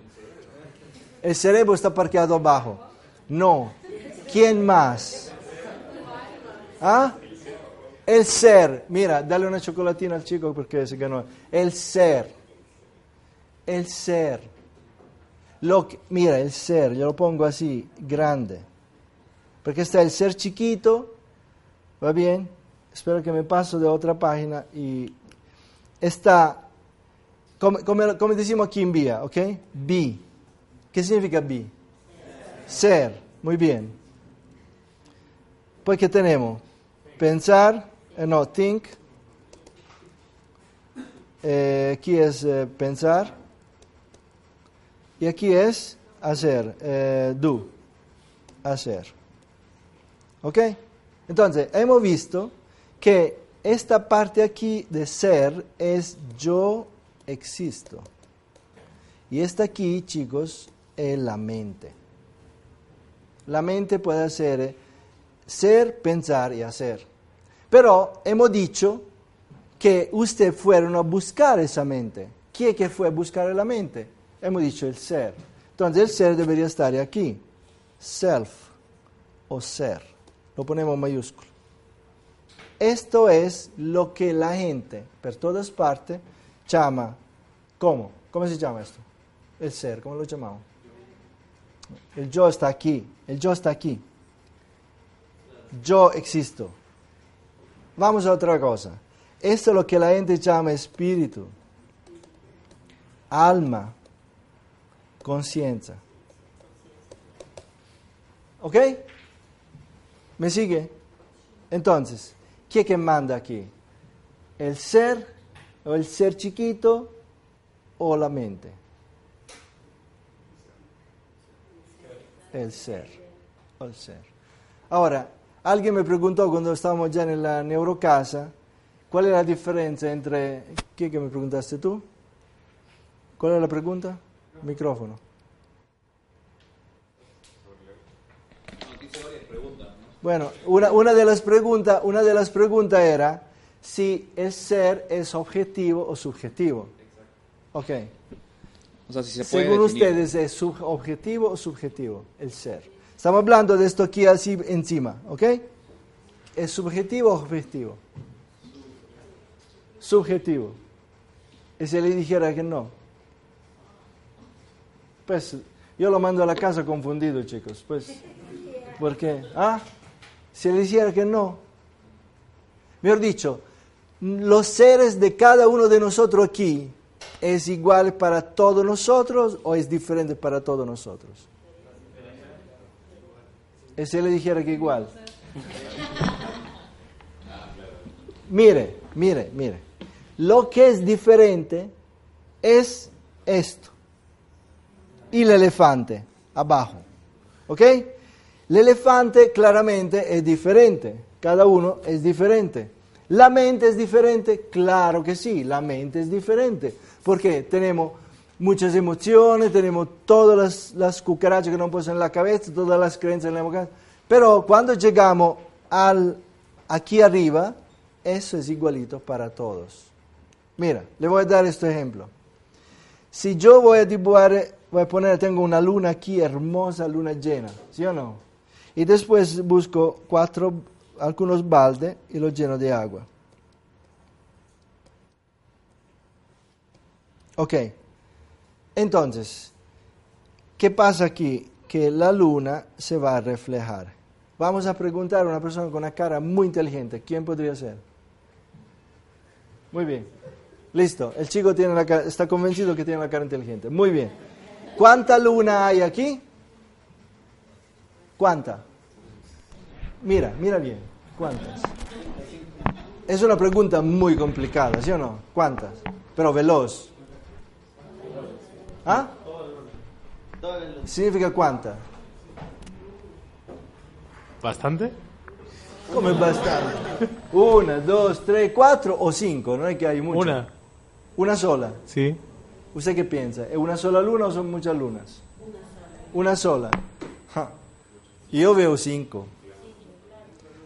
El cerebro está parqueado abajo. No. ¿Quién más? ¿Ah? El ser. Mira, dale una chocolatina al chico porque se ganó. El ser. El ser. Lo que- mira, el ser, yo lo pongo así, grande. Porque está el ser chiquito. ¿Va bien? Espero que me paso de otra página y está, como, como, como decimos aquí en Vía, ¿ok? Be. ¿Qué significa be? Ser. Muy bien. Pues, ¿qué tenemos? Pensar, eh, no, think. Eh, aquí es eh, pensar. Y aquí es hacer, do. Hacer. ¿Ok? Entonces, hemos visto que esta parte aquí de ser es yo existo. Y esta aquí, chicos, es la mente. La mente puede eh, ser, pensar y hacer. Pero hemos dicho que ustedes fueron a buscar esa mente. ¿Quién es que fue a buscar la mente? Hemos dicho el ser. Entonces el ser debería estar aquí. Self o ser. Lo ponemos en mayúsculo. Esto es lo que la gente, por todas partes, llama. ¿Cómo? ¿Cómo se llama esto? El ser, ¿cómo lo llamamos? El yo está aquí. El yo está aquí. Yo existo. Vamos a otra cosa. Esto es lo que la gente llama espíritu, alma, conciencia. ¿Ok? ¿Me sigue? Entonces, ¿quién es que manda aquí? ¿El ser o el ser chiquito o la mente? El ser el ser. Ahora, alguien me preguntó cuando estábamos ya en la neurocasa, ¿cuál es la diferencia entre... ¿Qué que me preguntaste tú? ¿Cuál es la pregunta? Micrófono. Bueno, una, una de las preguntas, una de las preguntas era si el ser es objetivo o subjetivo. Ok. O sea, si se puede Según definir. ustedes, ¿es objetivo o subjetivo el ser? Estamos hablando de esto aquí así encima, ¿ok? ¿Es subjetivo o objetivo? Subjetivo. ¿Y si le dijera que no? Pues yo lo mando a la casa confundido, chicos. Pues, ¿por qué? ¿Ah? Si le dijera que no. Mejor dicho, los seres de cada uno de nosotros aquí es igual para todos nosotros o es diferente para todos nosotros. ¿Y si le dijera que igual? Mire, mire, mire. Lo que es diferente es esto. Y el elefante, abajo. ¿Ok? El elefante claramente es diferente. Cada uno es diferente. ¿La mente es diferente? Claro que sí, la mente es diferente. Porque tenemos muchas emociones, tenemos todas las, las cucarachas que nos pasan en la cabeza, todas las creencias en la cabeza. Pero cuando llegamos al, aquí arriba, eso es igualito para todos. Mira, le voy a dar este ejemplo. Si yo voy a dibujar, voy a poner, tengo una luna aquí, hermosa luna llena, ¿sí o no? Y después busco cuatro, algunos baldes y los lleno de agua. Ok, entonces, ¿qué pasa aquí? Que la luna se va a reflejar. Vamos a preguntar a una persona con una cara muy inteligente, ¿quién podría ser? Muy bien. Listo, el chico tiene la cara- está convencido que tiene la cara inteligente. Muy bien. ¿Cuánta luna hay aquí? ¿Cuánta? Mira, mira bien. ¿Cuántas? Es una pregunta muy complicada, ¿sí o no? ¿Cuántas? Pero veloz. ¿Ah? ¿Significa cuántas? ¿Bastante? Come bastante. Una, dos, tres, cuatro o cinco, no es que hay mucho. Una. Una sola. Sí. ¿Usted qué piensa? ¿Es una sola luna o son muchas lunas? Una sola. Ja. Yo veo cinco.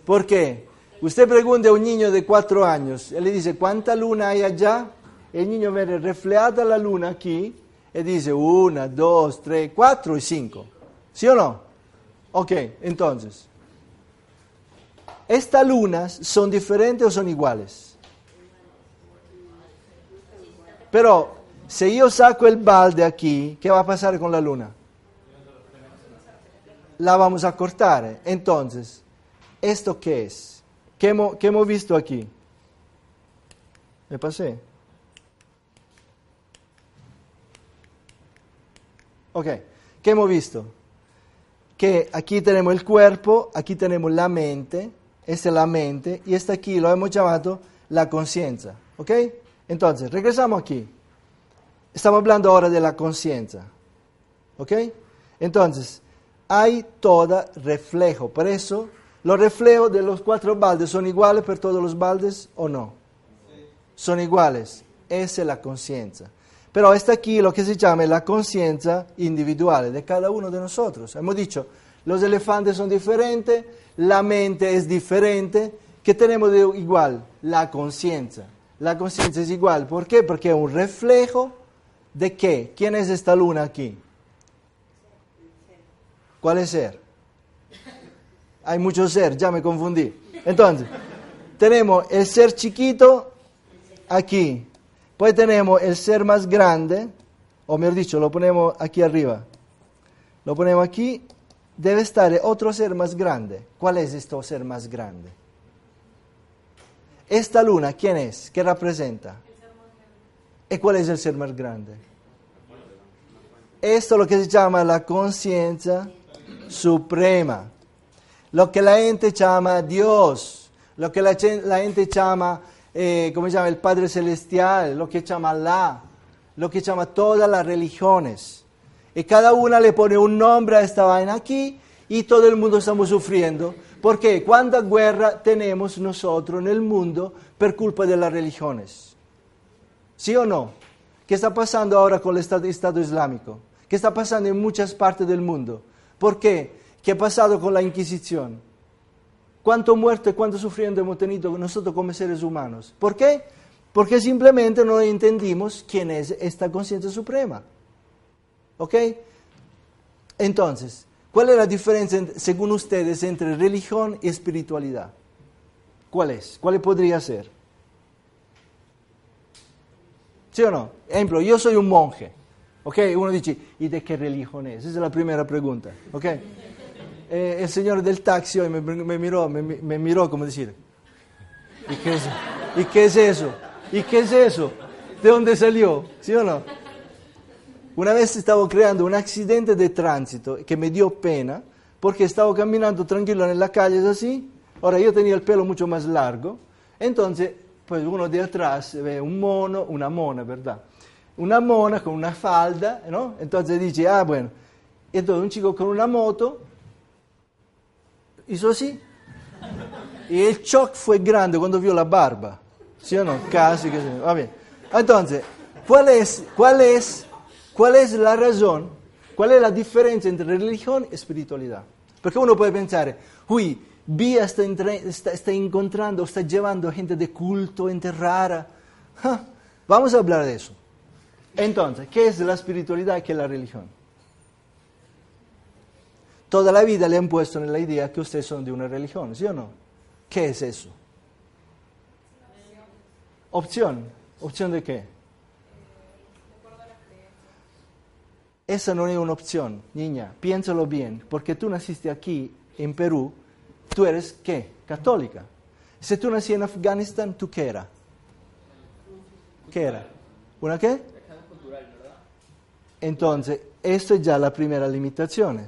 ¿Por qué? Usted pregunta a un niño de cuatro años, él le dice, ¿cuánta luna hay allá? El niño ve reflejada la luna aquí dice, una, dos, tres, cuatro y cinco. ¿Sí o no? Ok, entonces, ¿estas lunas son diferentes o son iguales? Pero si yo saco el balde aquí, ¿qué va a pasar con la luna? La vamos a cortar. Entonces, ¿esto qué es? ¿Qué qué hemos visto aquí? ¿Me pasé? Ok, ¿qué hemos visto? Que aquí tenemos el cuerpo, aquí tenemos la mente, esta es la mente, y esta aquí lo hemos llamado la conciencia. ¿Ok? Entonces, regresamos aquí. Estamos hablando ahora de la conciencia. ¿Ok? Entonces, hay todo reflejo. Por eso, los reflejos de los cuatro baldes son iguales para todos los baldes o no? Son iguales. Esa es la conciencia. Pero está aquí lo que se llama la conciencia individual de cada uno de nosotros. Hemos dicho, los elefantes son diferentes, la mente es diferente. ¿Qué tenemos de igual? La conciencia. La conciencia es igual. ¿Por qué? Porque es un reflejo de qué. ¿Quién es esta luna aquí? ¿Cuál es ser? Hay muchos ser, ya me confundí. Entonces, tenemos el ser chiquito aquí. Pues tenemos el ser más grande, o mejor dicho, lo ponemos aquí arriba. Lo ponemos aquí. Debe estar otro ser más grande. ¿Cuál es este ser más grande? Esta luna, ¿quién es? ¿Qué representa? ¿Y cuál es el ser más grande? Esto es lo que se llama la conciencia suprema. Lo que la gente llama Dios. Lo que la, la gente llama, eh, ¿cómo se llama? El Padre Celestial. Lo que llama Allah. Lo que llama todas las religiones. Y cada una le pone un nombre a esta vaina aquí y todo el mundo estamos sufriendo. Porque cuánta guerra tenemos nosotros en el mundo por culpa de las religiones. ¿Sí o no? ¿Qué está pasando ahora con el Estado, Estado Islámico? ¿Qué está pasando en muchas partes del mundo? ¿Por qué? ¿Qué ha pasado con la Inquisición? ¿Cuánto muerto y cuánto sufriendo hemos tenido nosotros como seres humanos? ¿Por qué? Porque simplemente no entendimos quién es esta conciencia suprema. ¿Ok? Entonces, ¿cuál es la diferencia, en- según ustedes, entre religión y espiritualidad? ¿Cuál es? ¿Cuál podría ser? ¿Sí o no? Ejemplo, yo soy un monje. ¿Ok? Uno dice, ¿y de qué religión es? Esa es la primera pregunta. ¿Ok? Eh, el señor del taxi hoy me, me miró, me, me miró como decir, ¿y qué, es, ¿y qué es eso? ¿Y qué es eso? ¿De dónde salió? ¿Sí o no? Una vez estaba creando un accidente de tránsito que me dio pena porque estaba caminando tranquilo en la calle así Ahora yo tenía el pelo mucho más largo, entonces pues uno de atrás ve un mono, una mona, ¿verdad? Una mona con una falda, ¿no? Entonces dice, ah, bueno. Entonces un chico con una moto hizo así. Y el shock fue grande cuando vio la barba. ¿Sí o no? Casi que sí. Va bien. Entonces, ¿cuál es, cuál, es, ¿cuál es la razón? ¿Cuál es la diferencia entre religión y espiritualidad? Porque uno puede pensar, uy, Vía está, está, está encontrando, está llevando gente de culto, gente rara. Ja, Vamos a hablar de eso. Entonces, ¿qué es la espiritualidad y qué es la religión? Toda la vida le han puesto en la idea que ustedes son de una religión, ¿sí o no? ¿Qué es eso? Opción. ¿Opción de qué? Esa no es una opción, niña, piénsalo bien, porque tú naciste aquí, en Perú, tú eres qué? Católica. Si tú naciste en Afganistán, ¿tú qué era? ¿Qué era? ¿Una qué? Entonces, esto es ya la primera limitación.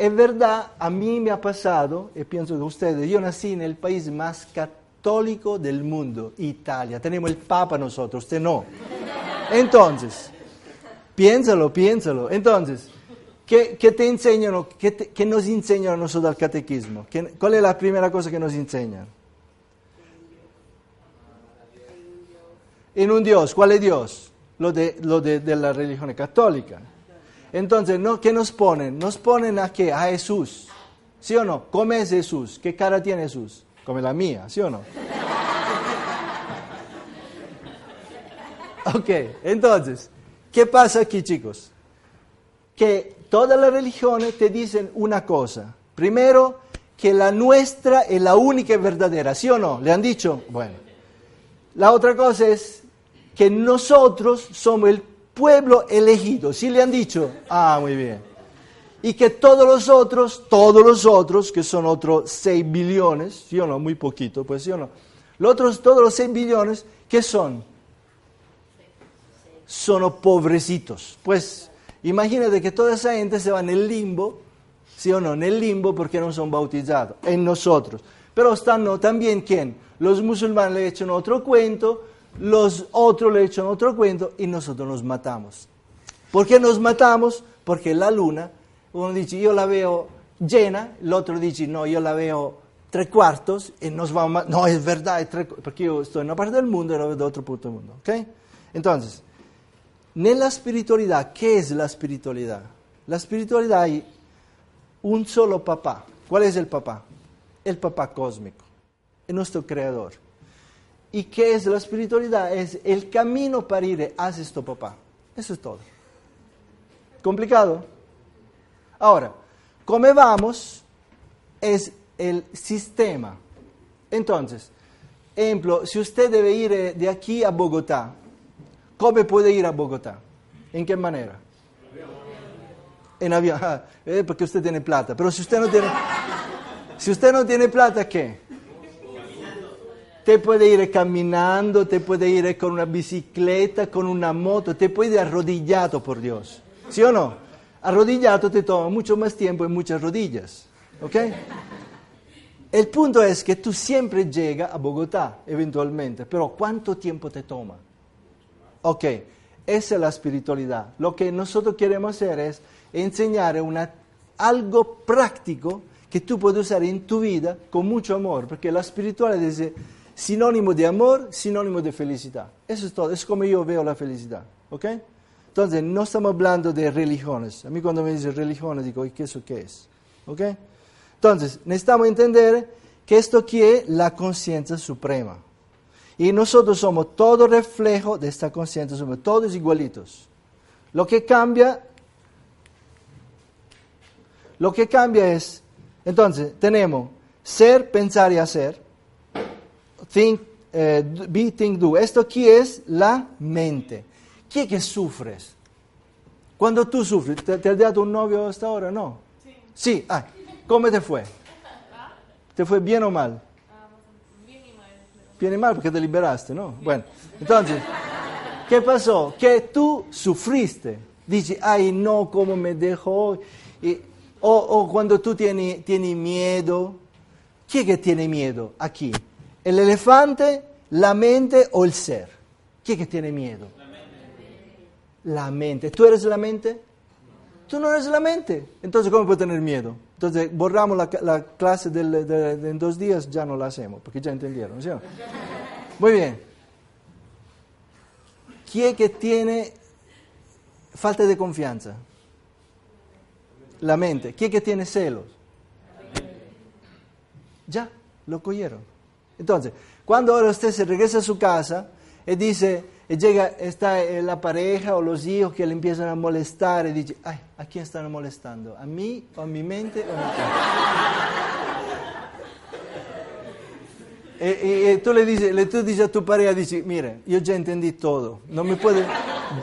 Es verdad, a mí me ha pasado, y pienso que ustedes, yo nací en el país más católico del mundo, Italia. Tenemos el Papa nosotros, usted no. Entonces, piénsalo, piénsalo. Entonces, ¿qué, qué te enseñan, qué, te- qué nos enseñan nosotros al catequismo? ¿Qué- ¿Cuál es la primera cosa que nos enseñan? En un Dios. ¿Cuál es Dios? Lo de, lo de, de la religión católica. Entonces. ¿qué nos ponen? Nos ponen a qué? A Jesús. ¿Sí o no? ¿Cómo es Jesús? ¿Qué cara tiene Jesús? Como la mía, ¿sí o no? (laughs) Ok, entonces, ¿qué pasa aquí, chicos? Que todas las religiones te dicen una cosa. Primero, que la nuestra es la única y verdadera, ¿sí o no? ¿Le han dicho? Bueno. La otra cosa es que nosotros somos el pueblo elegido. ¿Sí le han dicho? Ah, muy bien. Y que todos los otros, todos los otros, que son otros 6 billones, ¿sí o no? Muy poquito, pues sí o no. Los otros, todos los 6 billones, ¿qué son? Son pobrecitos. Pues imagínate que toda esa gente se va en el limbo, ¿sí o no? En el limbo porque no son bautizados, en nosotros. Pero están también, ¿quién? Los musulmanes le echan otro cuento, los otros le echan otro cuento y nosotros nos matamos. ¿Por qué nos matamos? Porque la luna, uno dice, yo la veo llena, el otro dice, no, yo la veo tres cuartos y nos vamos a... No, es verdad, es tres porque yo estoy en una parte del mundo y la veo de otro punto del mundo. ¿ok? Entonces, nella spiritualità, ¿qué es la espiritualidad? La espiritualidad hay un solo papá. ¿Cuál es el papá? El papá cósmico, es nuestro creador. ¿Y qué es la espiritualidad? Es el camino para ir hacia este papá. Eso es todo. ¿Complicado? Ahora, come vamos es el sistema. Entonces, ejemplo, si usted debe ir eh, de aquí a Bogotá, ¿cómo puede ir a Bogotá? ¿En qué manera? En avión, (laughs) eh, porque usted tiene plata. Pero si usted no tiene, si usted no tiene plata, ¿qué? Te puede ir caminando, te puede ir con una bicicleta, con una moto, te puede ir arrodillado, por Dios. ¿Sí o no? Arrodillado te toma mucho más tiempo y muchas rodillas. ¿Ok? El punto es que tú siempre llegas a Bogotá, eventualmente, pero ¿cuánto tiempo te toma? Ok, esa es la espiritualidad. Lo que nosotros queremos hacer es enseñar algo práctico que tú puedes usar en tu vida con mucho amor, porque la espiritualidad es sinónimo de amor, sinónimo de felicidad. Eso es todo, es como yo veo la felicidad. ¿Ok? Entonces, no estamos hablando de religiones. A mí cuando me dicen religiones digo, ¿y qué eso qué es? ¿Ok? Entonces, necesitamos entender que esto aquí es la conciencia suprema. Y nosotros somos todo reflejo de esta conciencia suprema, todos igualitos. Lo que cambia, lo que cambia es, entonces, tenemos ser, pensar y hacer, think, eh, be, think, do. Esto aquí es la mente. ¿Quién que sufres? Cuando tú sufres, ¿te, te has dado un novio hasta ahora? No. Sí. Sí, ah, ¿cómo te fue? ¿Te fue bien o mal? Bien y mal porque te liberaste, ¿no? Bueno, entonces, ¿qué pasó? Que tú sufriste. Dices, ay, no, ¿cómo me dejó? Y- o, o cuando tú tienes, tienes miedo, ¿Chi è che tiene miedo aquí? ¿El elefante, la mente o el ser? ¿Chi è che tiene miedo? La mente. ¿Tú eres la mente? Tú no eres la mente. Entonces, ¿cómo puedes tener miedo? Entonces, borramos la, la clase del- de, de en dos días, ya no la hacemos, porque ya entendieron. Muy bien. ¿Quién es que tiene falta de confianza? La mente. ¿Quién es que tiene celos? Ya, lo cogieron. Entonces, cuando ahora usted se regresa a su casa y dice, y llega, está eh, la pareja o los hijos que le empiezan a molestar y dice, ay, ¿a quién están molestando? ¿A mí o a mi mente o a mi casa? Y, y- y tú le dices, le, tú dices a tu pareja, dices, mire, yo ya entendí todo, no me puede,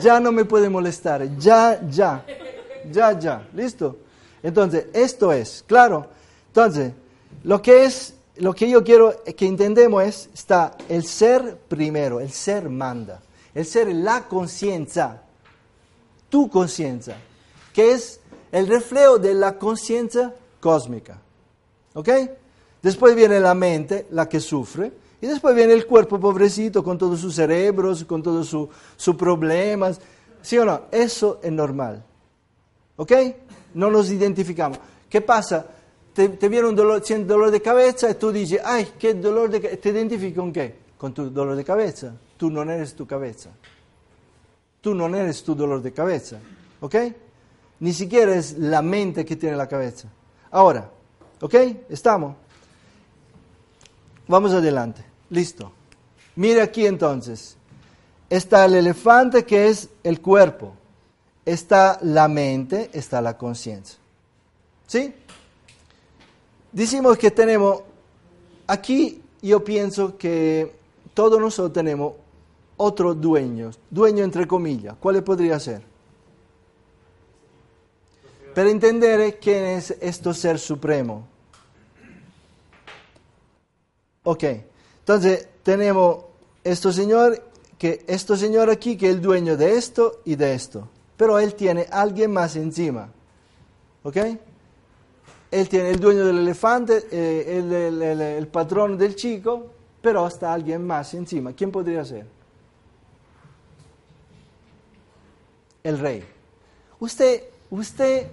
ya no me puede molestar, ya, ya, ya, ya, listo. Entonces, esto es, claro. Entonces, lo que es, lo que yo quiero que entendemos es, está el ser primero, el ser manda, el ser la conciencia, tu conciencia, que es el reflejo de la conciencia cósmica. ¿Ok? Después viene la mente, la que sufre, y después viene el cuerpo pobrecito con todos sus cerebros, con todos sus sus problemas. ¿Sí o no? Eso es normal. ¿Ok? No nos identificamos. ¿Qué pasa? Te, te viene un dolor, de cabeza y tú dices, ay, qué dolor de cabeza. ¿Te identificas con qué? Con tu dolor de cabeza. Tú no eres tu cabeza. Tú no eres tu dolor de cabeza. ¿Ok? Ni siquiera es la mente que tiene la cabeza. Ahora, ¿ok? ¿Estamos? Vamos adelante. Listo. Mire aquí entonces. Está el elefante que es el cuerpo. Está la mente, está la conciencia. ¿Sí? Decimos que tenemos, aquí yo pienso que todos nosotros tenemos otro dueño, dueño entre comillas. ¿Cuál podría ser? Para entender quién es este ser supremo. Ok, entonces tenemos este señor, que este señor aquí que es el dueño de esto y de esto, pero él tiene alguien más encima, ¿ok? Él tiene el dueño del elefante, eh, el, el- el- el patrón del chico, pero está alguien más encima. ¿Quién podría ser? El rey. Usted, usted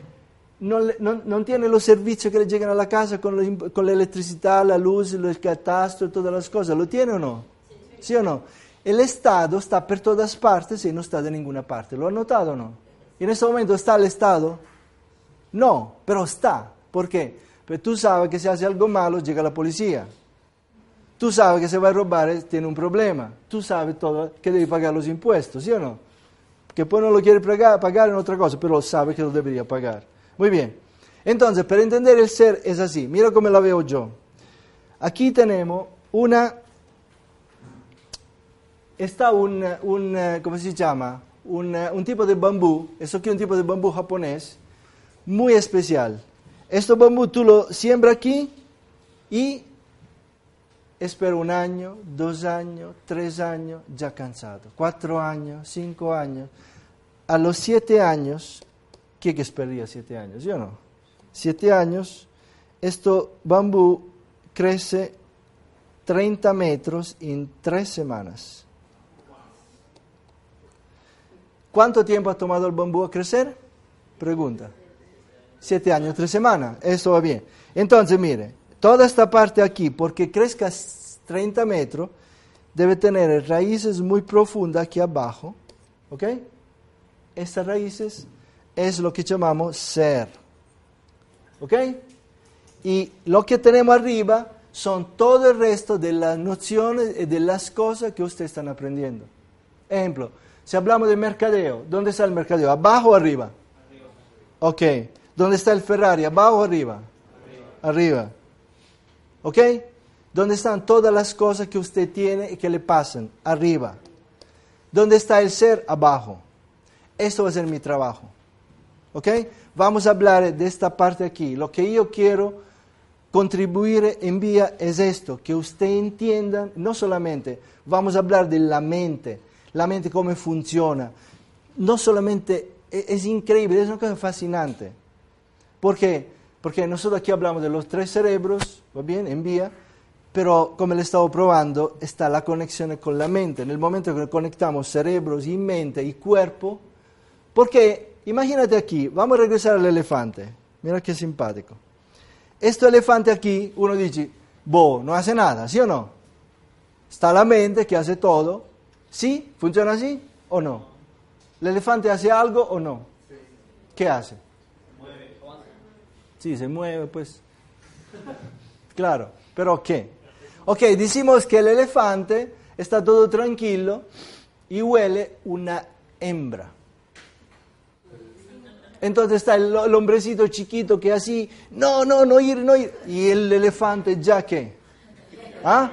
no, le- no- no tiene los servicios que le llegan a la casa con, con la electricidad, la luz, el catastro, todas las cosas. ¿Lo tiene o no? ¿Sí o no? El Estado está por todas partes y no está de ninguna parte. ¿Lo ha notado o no? ¿Y en este momento está el Estado? No, pero está. ¿Por qué? Porque tú sabes que si hace algo malo llega la policía. Tú sabes que se va a robar, eh, tiene un problema. Tú sabes todo que debe pagar los impuestos, ¿sí o no? Que poi non lo quiere pagar, pagar es otra cosa, pero sabe que lo debería pagar. Muy bien. Entonces, para entender el ser es así. Mira cómo la veo yo. Aquí tenemos una... Está un, un ¿cómo se llama? Un, un tipo de bambú, eso aquí es un tipo de bambú japonés, muy especial. Este bambú tú lo siembras aquí y espera un año, dos años, tres años, ya cansado. Cuatro años, cinco años. A los siete años, ¿qué que esperaría siete años? Yo no. Siete años, este bambú crece 30 metros en tres semanas. ¿Cuánto tiempo ha tomado el bambú a crecer? Pregunta. Siete años, tres semanas. Eso va bien. Entonces, mire, toda esta parte aquí, porque crezca 30 metros, debe tener raíces muy profundas aquí abajo. ¿Ok? Estas raíces es lo que llamamos ser. ¿Ok? Y lo que tenemos arriba son todo el resto de las nociones y de las cosas que ustedes están aprendiendo. Ejemplo, si hablamos de mercadeo, ¿dónde está el mercadeo? ¿Abajo o arriba? Ok. ¿Dónde está el Ferrari? ¿Abajo o arriba? Arriba. ¿Ok? ¿Dónde están todas las cosas que usted tiene y que le pasan? Arriba. ¿Dónde está el ser? Abajo. Esto va a ser mi trabajo. ¿Ok? Vamos a hablar de esta parte aquí. Lo que yo quiero contribuir en vía es esto, que usted entienda, no solamente, vamos a hablar de la mente, la mente cómo funciona. No solamente, e- es increíble, es una cosa fascinante. ¿Por qué? Porque nosotros aquí hablamos de los tres cerebros va bien, envía, pero come le stavo provando está la conexione con la mente. Nel momento che conectamos cerebros y mente y cuerpo, porque imagínate aquí, vamos a regresar al elefante, mira qué simpático. Este elefante aquí, uno dice, boh, no hace nada, ¿sí o no? Está la mente que hace todo, ¿sí? ¿Funciona así o no? ¿El elefante hace algo o no? ¿Qué hace? Sí, se mueve, pues. Claro, pero ¿qué? Ok, decimos que el elefante está todo tranquilo y huele una hembra. Entonces está el, el hombrecito chiquito que así, no, no, no ir, no ir. Y el elefante ya qué. ¿Ah?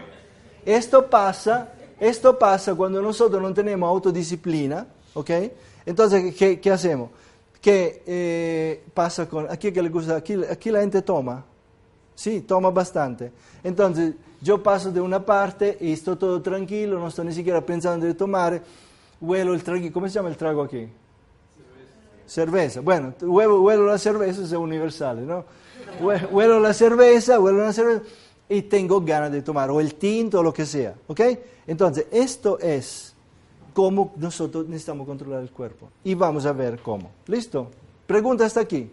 Esto pasa, esto pasa cuando nosotros no tenemos autodisciplina, ¿ok? Entonces, ¿qué, qué hacemos? ¿Qué eh, pasa con, aquí que le gusta, aquí, aquí la gente toma, sí, toma bastante. Entonces, yo paso de una parte y estoy todo tranquilo, no estoy ni siquiera pensando de tomar, huelo el trago, ¿cómo se llama el trago aquí? Cerveza. Bueno, huelo, huelo la cerveza, es universal, ¿no? Hue- Huelo la cerveza, huelo la cerveza y tengo ganas de tomar, o el tinto, o lo que sea, ¿ok? Entonces, esto es cómo nosotros necesitamos controlar el cuerpo. Y vamos a ver cómo. ¿Listo? Pregunta hasta aquí.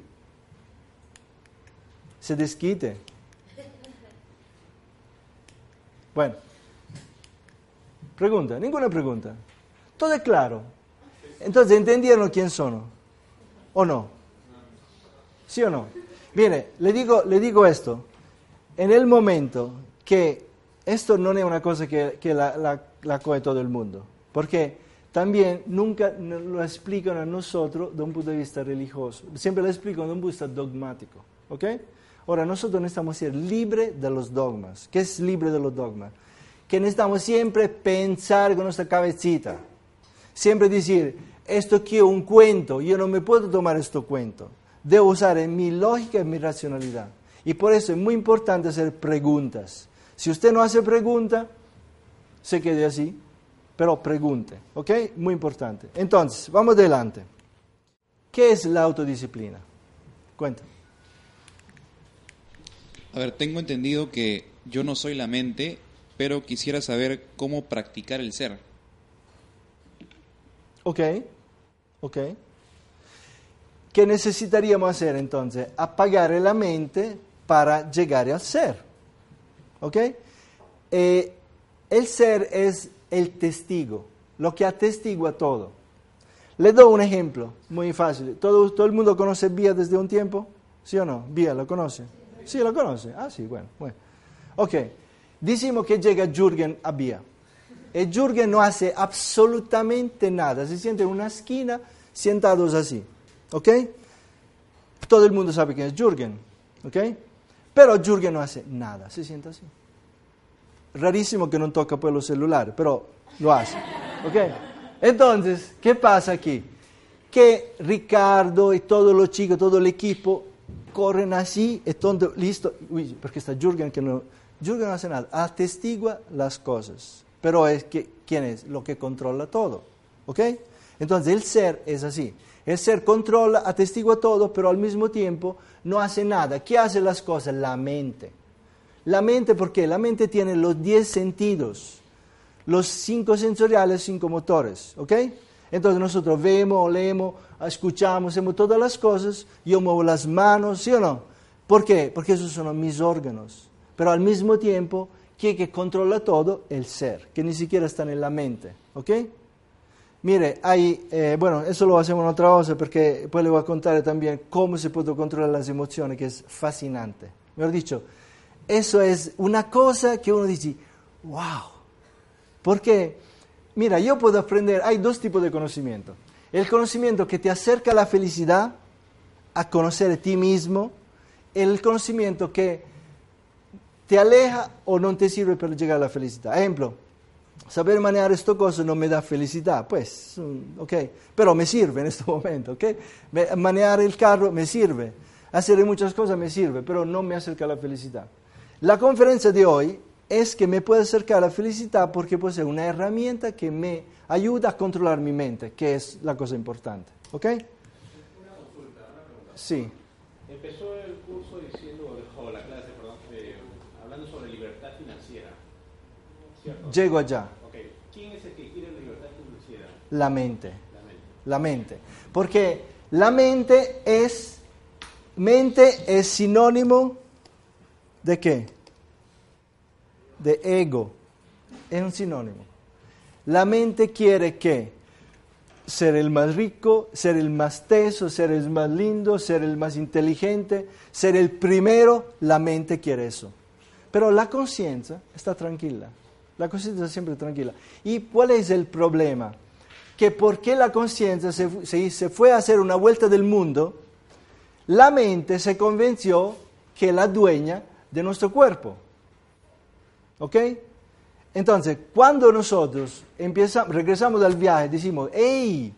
Se desquite. Bueno. Pregunta, ninguna pregunta. Todo es claro. Entonces, ¿entendieron quién son? ¿O no? ¿Sí o no? Mire, le digo, le digo esto. En el momento que esto no es una cosa que, la, la, la coge todo el mundo, porque también nunca lo explican a nosotros de un punto de vista religioso, siempre lo explican de un punto de vista dogmático. ¿ok? Ahora, nosotros necesitamos ser libres de los dogmas. ¿Qué es libre de los dogmas? Que necesitamos siempre pensar con nuestra cabecita. Siempre decir, esto que es un cuento, yo no me puedo tomar este cuento. Debo usar mi lógica y mi racionalidad. Y por eso es muy importante hacer preguntas. Si usted no hace pregunta, se quede así, pero pregunte, ¿ok? Muy importante. Entonces, vamos adelante. ¿Qué es la autodisciplina? Cuenta. A ver, tengo entendido que yo no soy la mente, pero quisiera saber cómo practicar el ser. Ok, ok. ¿Qué necesitaríamos hacer entonces? Apagar la mente para llegar al ser. ¿Ok? Eh, el ser es el testigo, lo que atestigua todo. Le doy un ejemplo muy fácil. ¿Todo, todo el mundo conoce Vía desde un tiempo? ¿Sí o no? Vía, ¿lo conoce? Sí, lo conoce. Ah, sí, bueno. bueno. Ok, decimos que llega Jürgen a Vía. Y Jürgen no hace absolutamente nada. Se siente en una esquina sentados así. ¿Ok? Todo el mundo sabe quién es Jürgen. ¿Ok? Pero Jürgen no hace nada. Se sienta así. Rarísimo que no toca los celulares, pero lo hace. ¿Ok? Entonces, ¿qué pasa aquí? Que Ricardo y todos los chicos, todo el equipo corren así, listo. Uy, porque está Jürgen que no. Jürgen no hace nada, atestigua las cosas. Pero es que, ¿quién es? Lo que controla todo. ¿Ok? Entonces el ser es así. El ser controla, atestigua todo, pero al mismo tiempo no hace nada. ¿Qué hace las cosas? La mente. La mente, ¿por qué? La mente tiene los 10 sentidos, los cinco sensoriales, cinco motores. ¿Ok? Entonces nosotros vemos, leemos, escuchamos, hacemos todas las cosas, yo muevo las manos, ¿sí o no? ¿Por qué? Porque esos son mis órganos. Pero al mismo tiempo, ¿quién que controla todo? El ser, que ni siquiera está en la mente. ¿Ok? Mire, hay, eh, bueno, eso lo hacemos en otra cosa porque después le voy a contar también cómo se puede controlar las emociones, que es fascinante. Mejor dicho, eso es una cosa que uno dice, wow. Porque, mira, yo puedo aprender, hay dos tipos de conocimiento. El conocimiento que te acerca a la felicidad, a conocer a ti mismo, el conocimiento que te aleja o no te sirve para llegar a la felicidad. Ejemplo, saber manejar esto cosa no me da felicidad, pues, mm, ok, pero me sirve en este (laughs) momento, ok. Manejar el carro me sirve, hacer muchas cosas me sirve, pero no me acerca a la felicidad. La conferencia de hoy es que me puede acercar a la felicidad porque puede ser una herramienta que me ayuda a controlar mi mente, que es la cosa importante, ok. Sí. Empezó el curso diciendo, o la clase, perdón, eh, hablando sobre libertad financiera. ¿Cierto? Llego allá, Ok. ¿Quién es el que quiere libertad financiera? la mente. La mente. la mente. Porque la mente es, mente es sinónimo de qué? De ego. Es un sinónimo. La mente quiere que ser el más rico, ser el más teso, ser el más lindo, ser el más inteligente, ser el primero, la mente quiere eso. Pero la conciencia está tranquila. La conciencia está siempre tranquila. ¿Y cuál es el problema? Que porque la conciencia se, se- fue a hacer una vuelta del mundo, la mente se convenció que la dueña de nuestro cuerpo. ¿Ok? Entonces, cuando nosotros empezamos, regresamos del viaje, decimos, hey,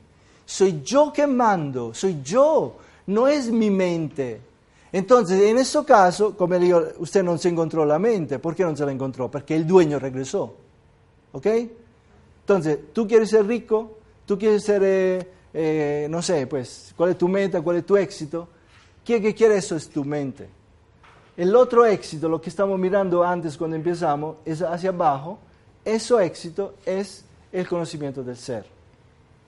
soy yo que mando, soy yo, no es mi mente. Entonces, en este caso, como le digo, usted no se encontró la mente. ¿Por qué no se la encontró? Porque el dueño regresó. ¿Ok? Entonces, tú quieres ser rico, tú quieres ser, eh, eh, no sé, pues, ¿cuál es tu meta, cuál es tu éxito? ¿Quién que quiere eso es tu mente. El otro éxito, lo que estamos mirando antes cuando empezamos, es hacia abajo. Ese éxito es el conocimiento del ser.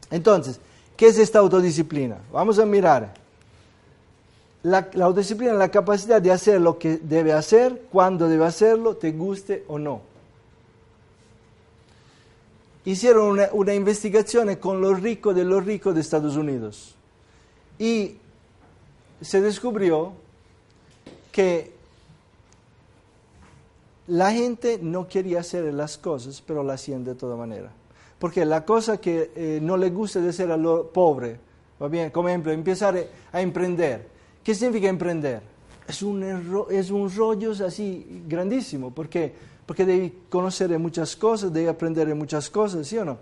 Entonces, ¿qué es esta autodisciplina? Vamos a mirar. La, la autodisciplina es la capacidad de hacer lo que debe hacer, cuando debe hacerlo, te guste o no. Hicieron una, una investigación con los ricos de los ricos de Estados Unidos y se descubrió que la gente no quería hacer las cosas, pero las hacían de toda manera. Porque la cosa que eh, no le gusta de ser a lo pobre, ¿va bien? Como ejemplo, empezar a emprender. ¿Qué significa emprender? Es un, erro- es un rollo así grandísimo, porque, porque devi conocer muchas cosas, devi aprender de muchas cosas, ¿sí o no?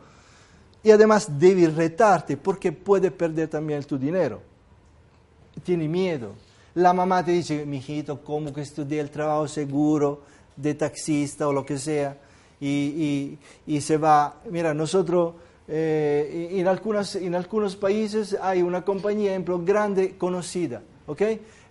Y además devi retarte, porque puede perder también tu dinero tiene miedo. La mamá te dice, mijito, ¿cómo que estudié el trabajo seguro de taxista o lo que sea? Y, se va. Mira, nosotros eh, en, algunas, en algunos países hay una compañía, ejemplo, grande, conocida, ¿ok?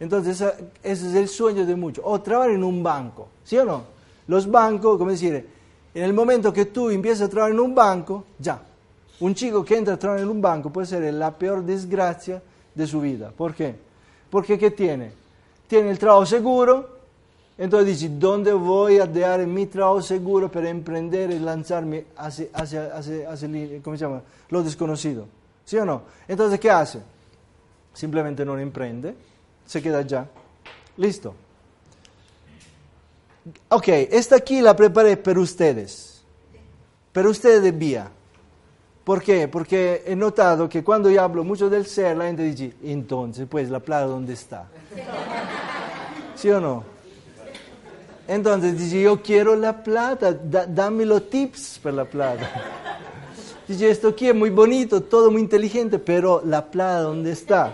Entonces, ese es el sueño de muchos. O trabajar en un banco, ¿sí o no? Los bancos, como decir, en el momento que tú empiezas a trabajar en un banco, ya, un chico que entra a trabajar en un banco puede ser la peor desgracia de su vida. ¿Por qué? Porque ¿qué tiene? Tiene el trabajo seguro, entonces dice, ¿dónde voy a dejar mi trabajo seguro para emprender y lanzarme hacia, hacia, hacia, hacia ¿cómo se lo desconocido? ¿Sí o no? Entonces, ¿qué hace? Simplemente no emprende, se queda allá. Listo. Ok, esta aquí la preparé para ustedes. Para ustedes de vía. ¿Por qué? Porque he notado que cuando yo hablo mucho del ser, la gente dice, entonces, pues, ¿la plata dónde está? ¿Sí o no? Entonces dice, yo quiero la plata, da- dame los tips para la plata. Dice, esto aquí es muy bonito, todo muy inteligente, pero la plata dónde está?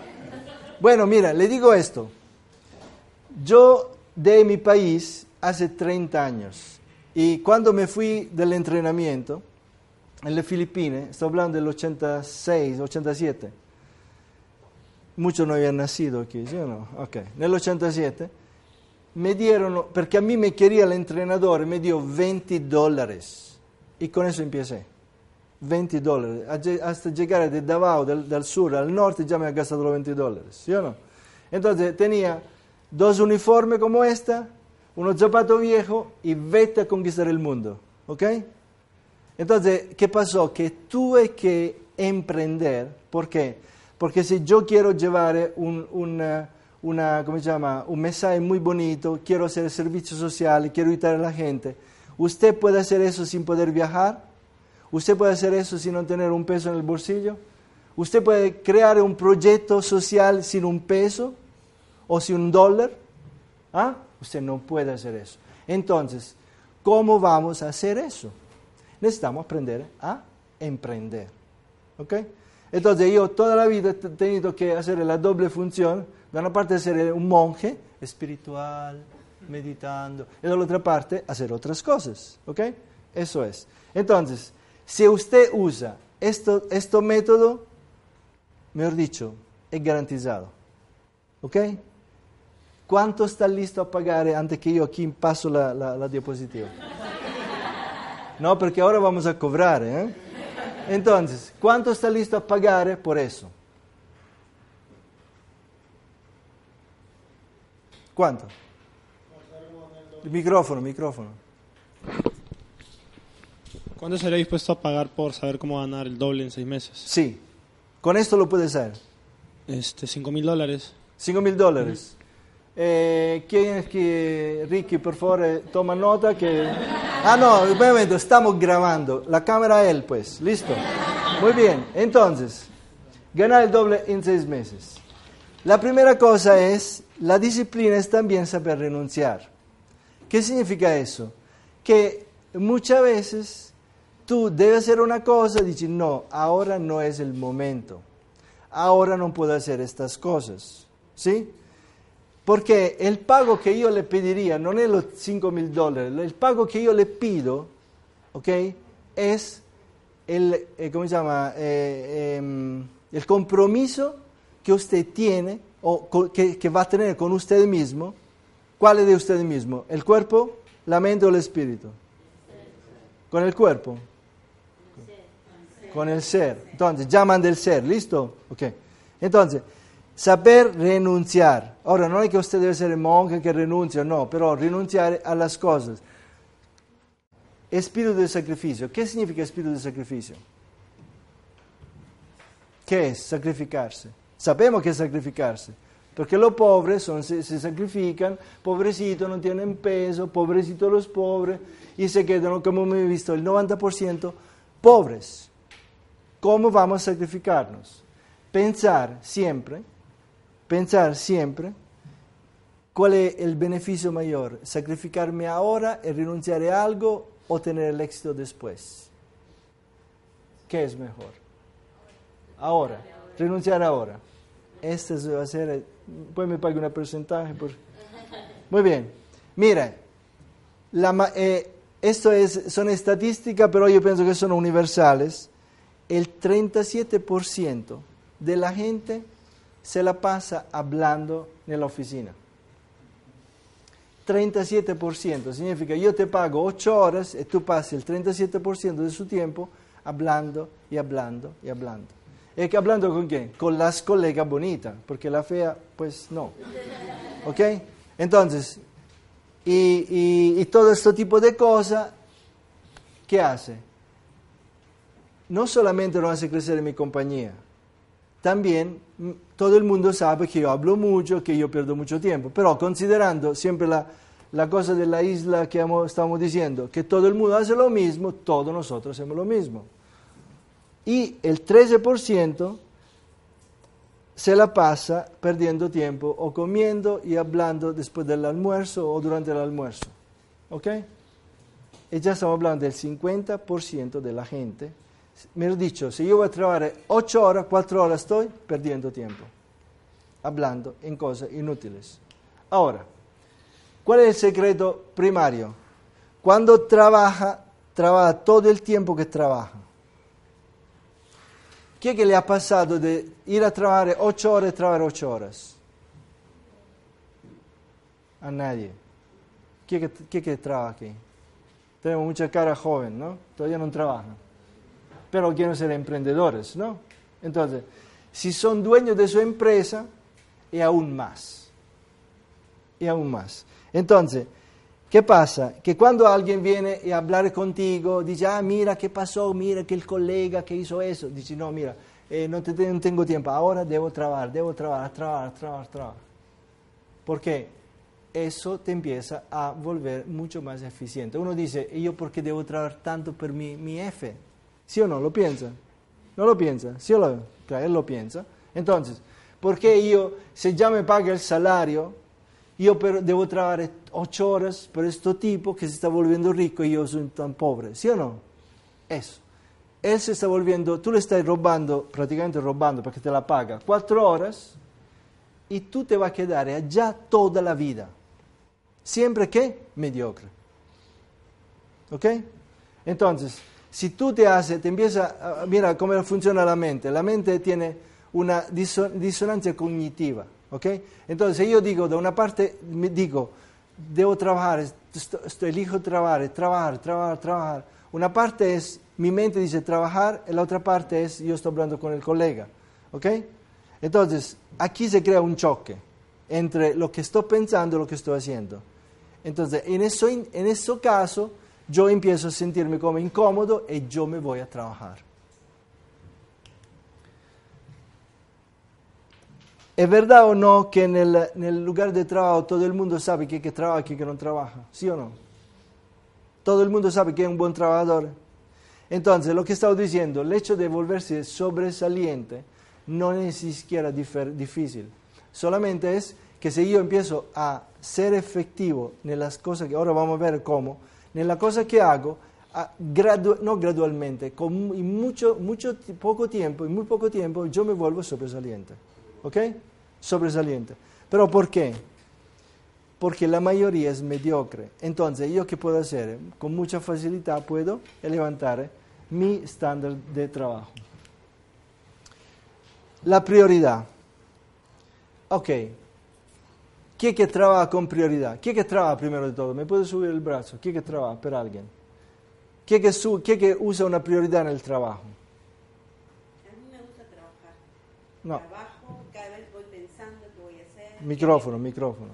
Bueno, mira, le digo esto. Yo de mi país hace 30 años y cuando me fui del entrenamiento en las Filipinas, estoy hablando del 86, 87, muchos no habían nacido aquí, ¿sí o no? Ok, nel 87 me dieron, porque a mí me quería el entrenador, me dio 20 dólares y con eso empecé. 20 dólares, hasta llegar de Davao, del, del sur al norte, ya me ha gastado los 20 dólares, ¿sí o no? Entonces tenía dos uniformes como esta, unos zapatos viejos y vete a conquistar el mundo, ¿ok? Entonces, ¿qué pasó? Que tuve que emprender, ¿por qué? Porque si yo quiero llevar un, una, una, ¿cómo se llama? un mensaje muy bonito, quiero hacer servicio social, quiero ayudar a la gente, ¿usted puede hacer eso sin poder viajar? ¿Usted puede hacer eso sin no tener un peso en el bolsillo? ¿Usted puede crear un proyecto social sin un peso o sin un dólar? ¿Ah? Usted no puede hacer eso. Entonces, ¿cómo vamos a hacer eso? Necesitamos aprender a emprender. ¿Ok? Entonces yo toda la vida he tenido que hacer la doble función, de una parte ser un monje espiritual, meditando, y de la otra parte hacer otras cosas. ¿Ok? Eso es. Entonces, si usted usa esto, este método, mejor dicho, es garantizado. ¿Ok? ¿Cuánto está listo a pagar antes que yo aquí paso la, la- la diapositiva? No, porque ahora vamos a cobrar. ¿eh? Entonces, ¿cuánto está listo a pagar por eso? ¿Cuánto? El micrófono, micrófono. ¿Cuánto estaría dispuesto a pagar por saber cómo ganar el doble en seis meses? Sí, con esto lo puedes hacer. Este, cinco mil dólares. 5 mil dólares. Eh, ¿Quién es que, Ricky, por favor, eh, toma nota que... Ah, no, un momento, estamos grabando. La cámara él, pues, listo. Muy bien, entonces, ganar el doble en seis meses. La primera cosa es, la disciplina es también saber renunciar. ¿Qué significa eso? Que muchas veces tú debes hacer una cosa y dices, no, ahora no es el momento. Ahora no puedo hacer estas cosas. ¿Sí? Porque el pago que yo le pediría no es los 5 mil dólares, el pago que yo le pido, ¿ok? Es el, eh, ¿cómo se llama? Eh, em, el compromiso que usted tiene o que va a tener con usted mismo. ¿Cuál es de usted mismo? ¿El cuerpo, la mente o el espíritu? Con el cuerpo. Con el ser. Entonces, llaman del ser, ¿listo? Ok. Entonces, saber renunciar. Ahora, no es que usted debe ser el monje que renuncia, no, pero renunciar a las cosas. Espíritu de sacrificio. ¿Qué significa espíritu de sacrificio? ¿Qué es sacrificarse? Sabemos que es sacrificarse. Porque los pobres son, se, se sacrifican, pobrecitos no tienen peso, pobrecitos los pobres, y se quedan, como hemos visto, el 90% pobres. ¿Cómo vamos a sacrificarnos? Pensar siempre, pensar siempre cuál es el beneficio mayor, sacrificarme ahora y renunciar a algo o tener el éxito después. ¿Qué es mejor? Ahora, renunciar ahora. Este va a ser, pues me pague un porcentaje. Por... Muy bien, mira, eh, esto es, son estadísticas, pero yo pienso que son universales. El 37% de la gente se la pasa hablando en la oficina. 37% significa yo te pago 8 horas y tú pasas el 37% de su tiempo hablando y hablando y hablando. ¿Y que hablando con quién? Con las colegas bonitas, porque la fea, pues no. ¿Ok? Entonces, y, y, todo este tipo de cosas, ¿qué hace? No solamente no hace crecer mi compañía, también todo el mundo sabe que yo hablo mucho, que yo pierdo mucho tiempo, pero considerando siempre la, la cosa de la isla que hemos- estamos diciendo, que todo el mundo hace lo mismo, todos nosotros hacemos lo mismo. Y el 13% se la pasa perdiendo tiempo o comiendo y hablando después del almuerzo o durante el almuerzo. ¿Ok? Y ya estamos hablando del 50% de la gente. Mejor dicho, si yo voy a trabajar 8 horas, 4 horas estoy perdiendo tiempo, hablando en cosas inútiles. Ahora, ¿cuál es el secreto primario? Cuando trabaja, trabaja todo el tiempo que trabaja. ¿Qué que le ha pasado de ir a trabajar 8 horas y trabajar 8 horas? A nadie. ¿Qué que, qué que trabaja aquí? Tenemos mucha cara joven, ¿no? Todavía no trabajan. Pero quieren ser emprendedores, ¿no? Entonces, si son dueños de su empresa, y aún más. Y aún más. Entonces, ¿qué pasa? Que cuando alguien viene a hablar contigo, dice, ah, mira qué pasó, mira que el colega que hizo eso, dice, no, mira, eh, no, te, tengo tiempo, ahora debo trabajar, debo trabajar, trabajar, trabajar, trabajar. ¿Por? Eso te empieza a volver mucho más eficiente. Uno dice, ¿y yo por qué debo trabajar tanto por mi, mi F? ¿Sí o no? ¿Lo piensa? ¿No lo piensa? ¿Sí o no? Claro, él lo piensa. Entonces, ¿por qué yo, si ya me paga el salario, yo pero debo trabajar ocho horas por este tipo que se está volviendo rico y yo soy tan pobre? ¿Sí o no? Eso. Él se está volviendo, tú le estás robando, prácticamente robando porque te la paga cuatro horas y tú te vas a quedar allá toda la vida. Siempre que mediocre. ¿Ok? Entonces, si tú te haces, te empieza, a- mira cómo funciona la mente. La mente tiene una diso- disonancia cognitiva. ¿Ok? Entonces yo digo, de una parte, digo, debo trabajar, elijo trabajar, trabajar, trabajar, trabajar. Una parte es, mi mente dice trabajar, y la otra parte es, yo estoy hablando con el colega. ¿Ok? Entonces, aquí se crea un choque entre lo que estoy pensando y lo que estoy haciendo. Entonces, en eso, en ese caso, yo empiezo a sentirme como incómodo y yo me voy a trabajar. ¿Es verdad o no que en el, lugar de trabajo todo el mundo sabe que, que trabaja y que no trabaja? ¿Sí o no? Todo el mundo sabe que es un buen trabajador. Entonces, lo que estaba diciendo, el hecho de volverse sobresaliente no es ni siquiera difícil. Solamente es que si yo empiezo a ser efectivo en las cosas que ahora vamos a ver cómo, en la cosa que hago, no gradualmente, con mucho, mucho poco tiempo, en muy poco tiempo, yo me vuelvo sobresaliente. ¿Ok? Sobresaliente. ¿Pero por qué? Porque la mayoría es mediocre. Entonces, ¿yo qué puedo hacer? Con mucha facilidad puedo levantar mi estándar de trabajo. La prioridad. Ok. ¿Quién que trabaja con prioridad? ¿Quién que trabaja primero de todo? ¿Me puede subir el brazo? ¿Quién que trabaja per alguien? ¿Quién que, su- quién que usa una prioridad en el trabajo? A mí me gusta trabajar. No. Trabajo, cada vez voy pensando qué voy a hacer. Micrófono, micrófono.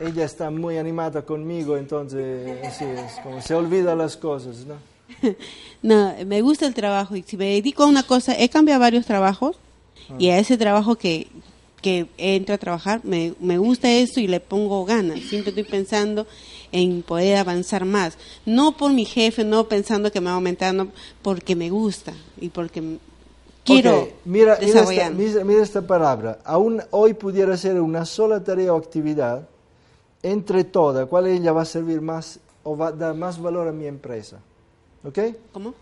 Ella está muy animada conmigo, entonces sí, es como se olvida las cosas, ¿no? (laughs) No, me gusta el trabajo y si me dedico a una cosa, he cambiado varios trabajos y a ese trabajo que, que entro a trabajar, me, me gusta eso y le pongo ganas. Siempre estoy pensando en poder avanzar más. No por mi jefe, no pensando que me va aumentando, porque me gusta y porque quiero Ok, mira, mira, esta, desarrollar. mira- mira esta palabra. Aún hoy pudiera ser una sola tarea o actividad, entre todas, ¿cuál ella va a servir más o va a dar más valor a mi empresa? ¿Ok? ¿Cómo?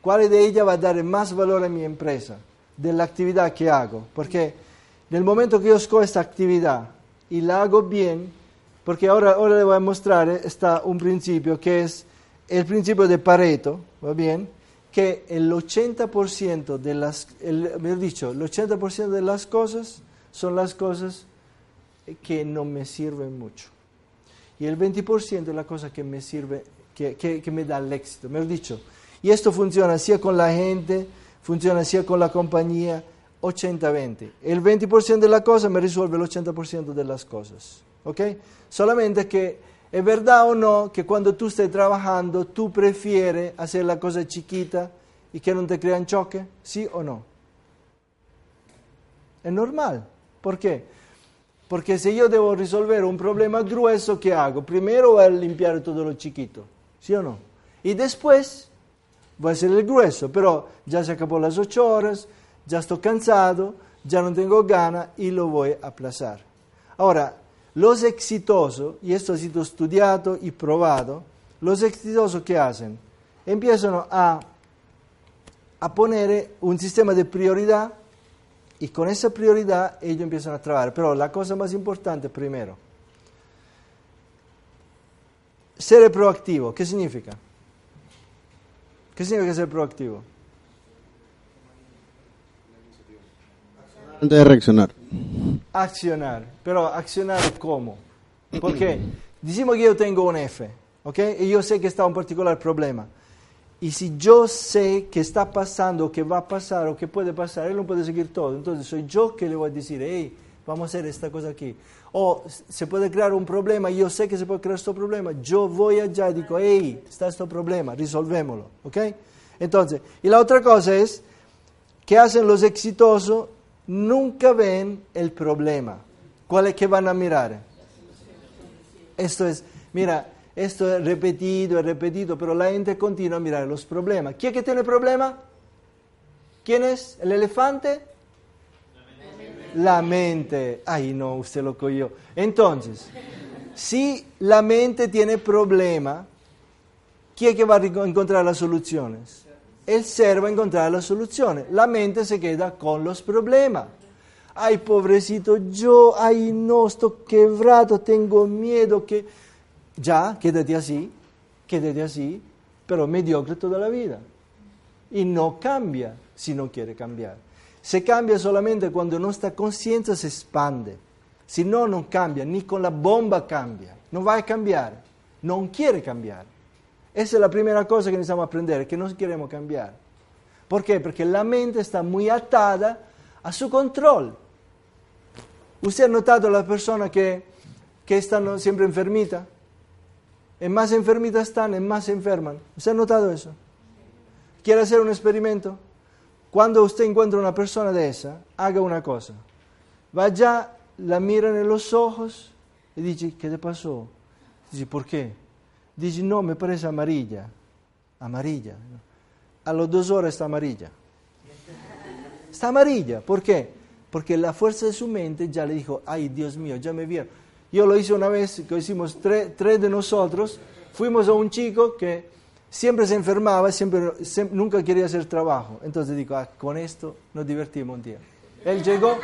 ¿Cuál de ellas va a dar más valor a mi empresa? De la actividad que hago. Porque en el momento que yo escojo esta actividad y la hago bien, porque ahora, ahora le voy a mostrar, eh, está un principio que es el principio de Pareto, ¿va bien? Que el 80% de las, el, mejor dicho, el 80% de las cosas son las cosas que no me sirven mucho. Y el 20% es la cosa que me sirve, que, que- que me da el éxito, mejor dicho. Y esto funciona sia con la gente, funciona sia con la compañía, 80-20. El 20% de la cosa me resuelve el 80% de las cosas. ¿Ok? Solamente que es verdad o no que cuando tú estés trabajando, tú prefieres hacer la cosa chiquita y que no te crean choque, ¿sí o no? Es normal. ¿Por qué? Porque si yo debo resolver un problema grueso, ¿qué hago? Primero voy a limpiar todo lo chiquito, ¿sí o no? Y después voy a hacer el grueso, pero ya se acabó las ocho horas, ya estoy cansado, ya no tengo ganas y lo voy a aplazar. Ahora, los exitosos, y esto ha sido estudiado y probado, los exitosos ¿qué hacen? Empiezan a, a poner un sistema de prioridad y con esa prioridad ellos empiezan a trabajar. Pero la cosa más importante primero, ser proactivo, ¿qué significa? ¿Qué significa ser proactivo? Antes de reaccionar. Accionar, pero accionar cómo? Porque decimos que yo tengo un F, ¿ok? Y yo sé que está un particular problema. Y si yo sé que está pasando, que va a pasar o que puede pasar, él no puede seguir todo. Entonces soy yo que le voy a decir, hey, vamos a hacer esta cosa aquí. O se puede crear un problema, yo sé que se puede crear este problema, yo voy allá y digo, hey, está este problema, resolvémoslo, ¿ok? Entonces, y la otra cosa es, que hacen los exitosos? Nunca ven el problema. ¿Cuál es que van a mirar? Esto es, mira, esto es repetido, es repetido, pero la gente continúa a mirar los problemas. ¿Quién es que tiene problema? ¿Quién es? ¿El elefante? La mente. Ay, no, usted lo cogió. Entonces, si la mente tiene problema, ¿quién es que va a encontrar las soluciones? El ser va a encontrar las soluciones. La mente se queda con los problemas. Ay, pobrecito yo, ay, no, estoy quebrado, tengo miedo que... Ya, quédate así, quédate así, pero mediocre toda la vida. Y no cambia si no quiere cambiar. Se cambia solamente cuando nuestra conciencia se expande. Si no, no cambia, ni con la bomba cambia. No va a cambiar, no quiere cambiar. Esa es la primera cosa que necesitamos aprender, que no queremos cambiar. ¿Por qué? Porque la mente está muy atada a su control. ¿Usted ha notado las personas que, que están siempre enfermitas? En más enfermitas están, en más se enferman. ¿Usted ha notado eso? ¿Quiere hacer un experimento? Cuando usted encuentra una persona de esa, haga una cosa. Vaya, la mira en los ojos y dice, ¿qué te pasó? Dice, ¿por qué? Dice, no, me parece amarilla. Amarilla. A las dos horas está amarilla. Está amarilla. ¿Por qué? Porque la fuerza de su mente ya le dijo, ay Dios mío, ya me vieron. Yo lo hice una vez, que hicimos tres, tres de nosotros, fuimos a un chico que siempre se enfermaba, siempre, siempre- nunca quería hacer trabajo. Entonces digo, ah, con esto nos divertimos un día. Él llegó,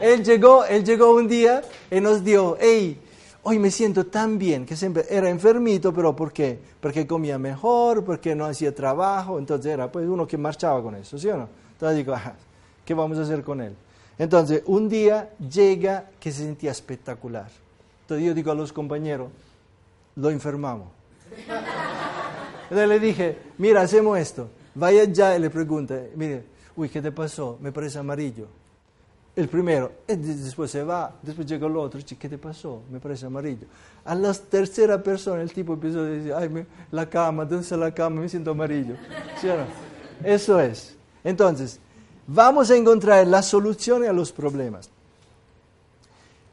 él llegó, él llegó un día y nos dio, hey, hoy me siento tan bien, que siempre era enfermito, pero ¿por qué? Porque comía mejor, porque no hacía trabajo, entonces era pues uno que marchaba con eso, ¿sí o no? Entonces digo, ah, ¿qué vamos a hacer con él? Entonces, un día llega que se sentía espectacular. Entonces yo digo a los compañeros, lo enfermamos. Entonces le dije, mira, hacemos esto. Vaya allá y le pregunta, mire, uy, ¿qué te pasó? Me parece amarillo. El primero, y de- después se va, después llega el otro, ¿qué te pasó? Me parece amarillo. A la tercera persona el tipo empezó a decir, ay, me- la cama, ¿dónde está la cama? Me siento amarillo. Eso es. Entonces, vamos a encontrar las soluciones a los problemas.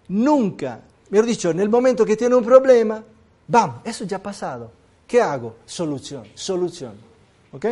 Nunca, mejor dicho, en el momento que tiene un problema, vamos, eso ya ha pasado. ¿Qué hago? Solución, solución. ¿Ok?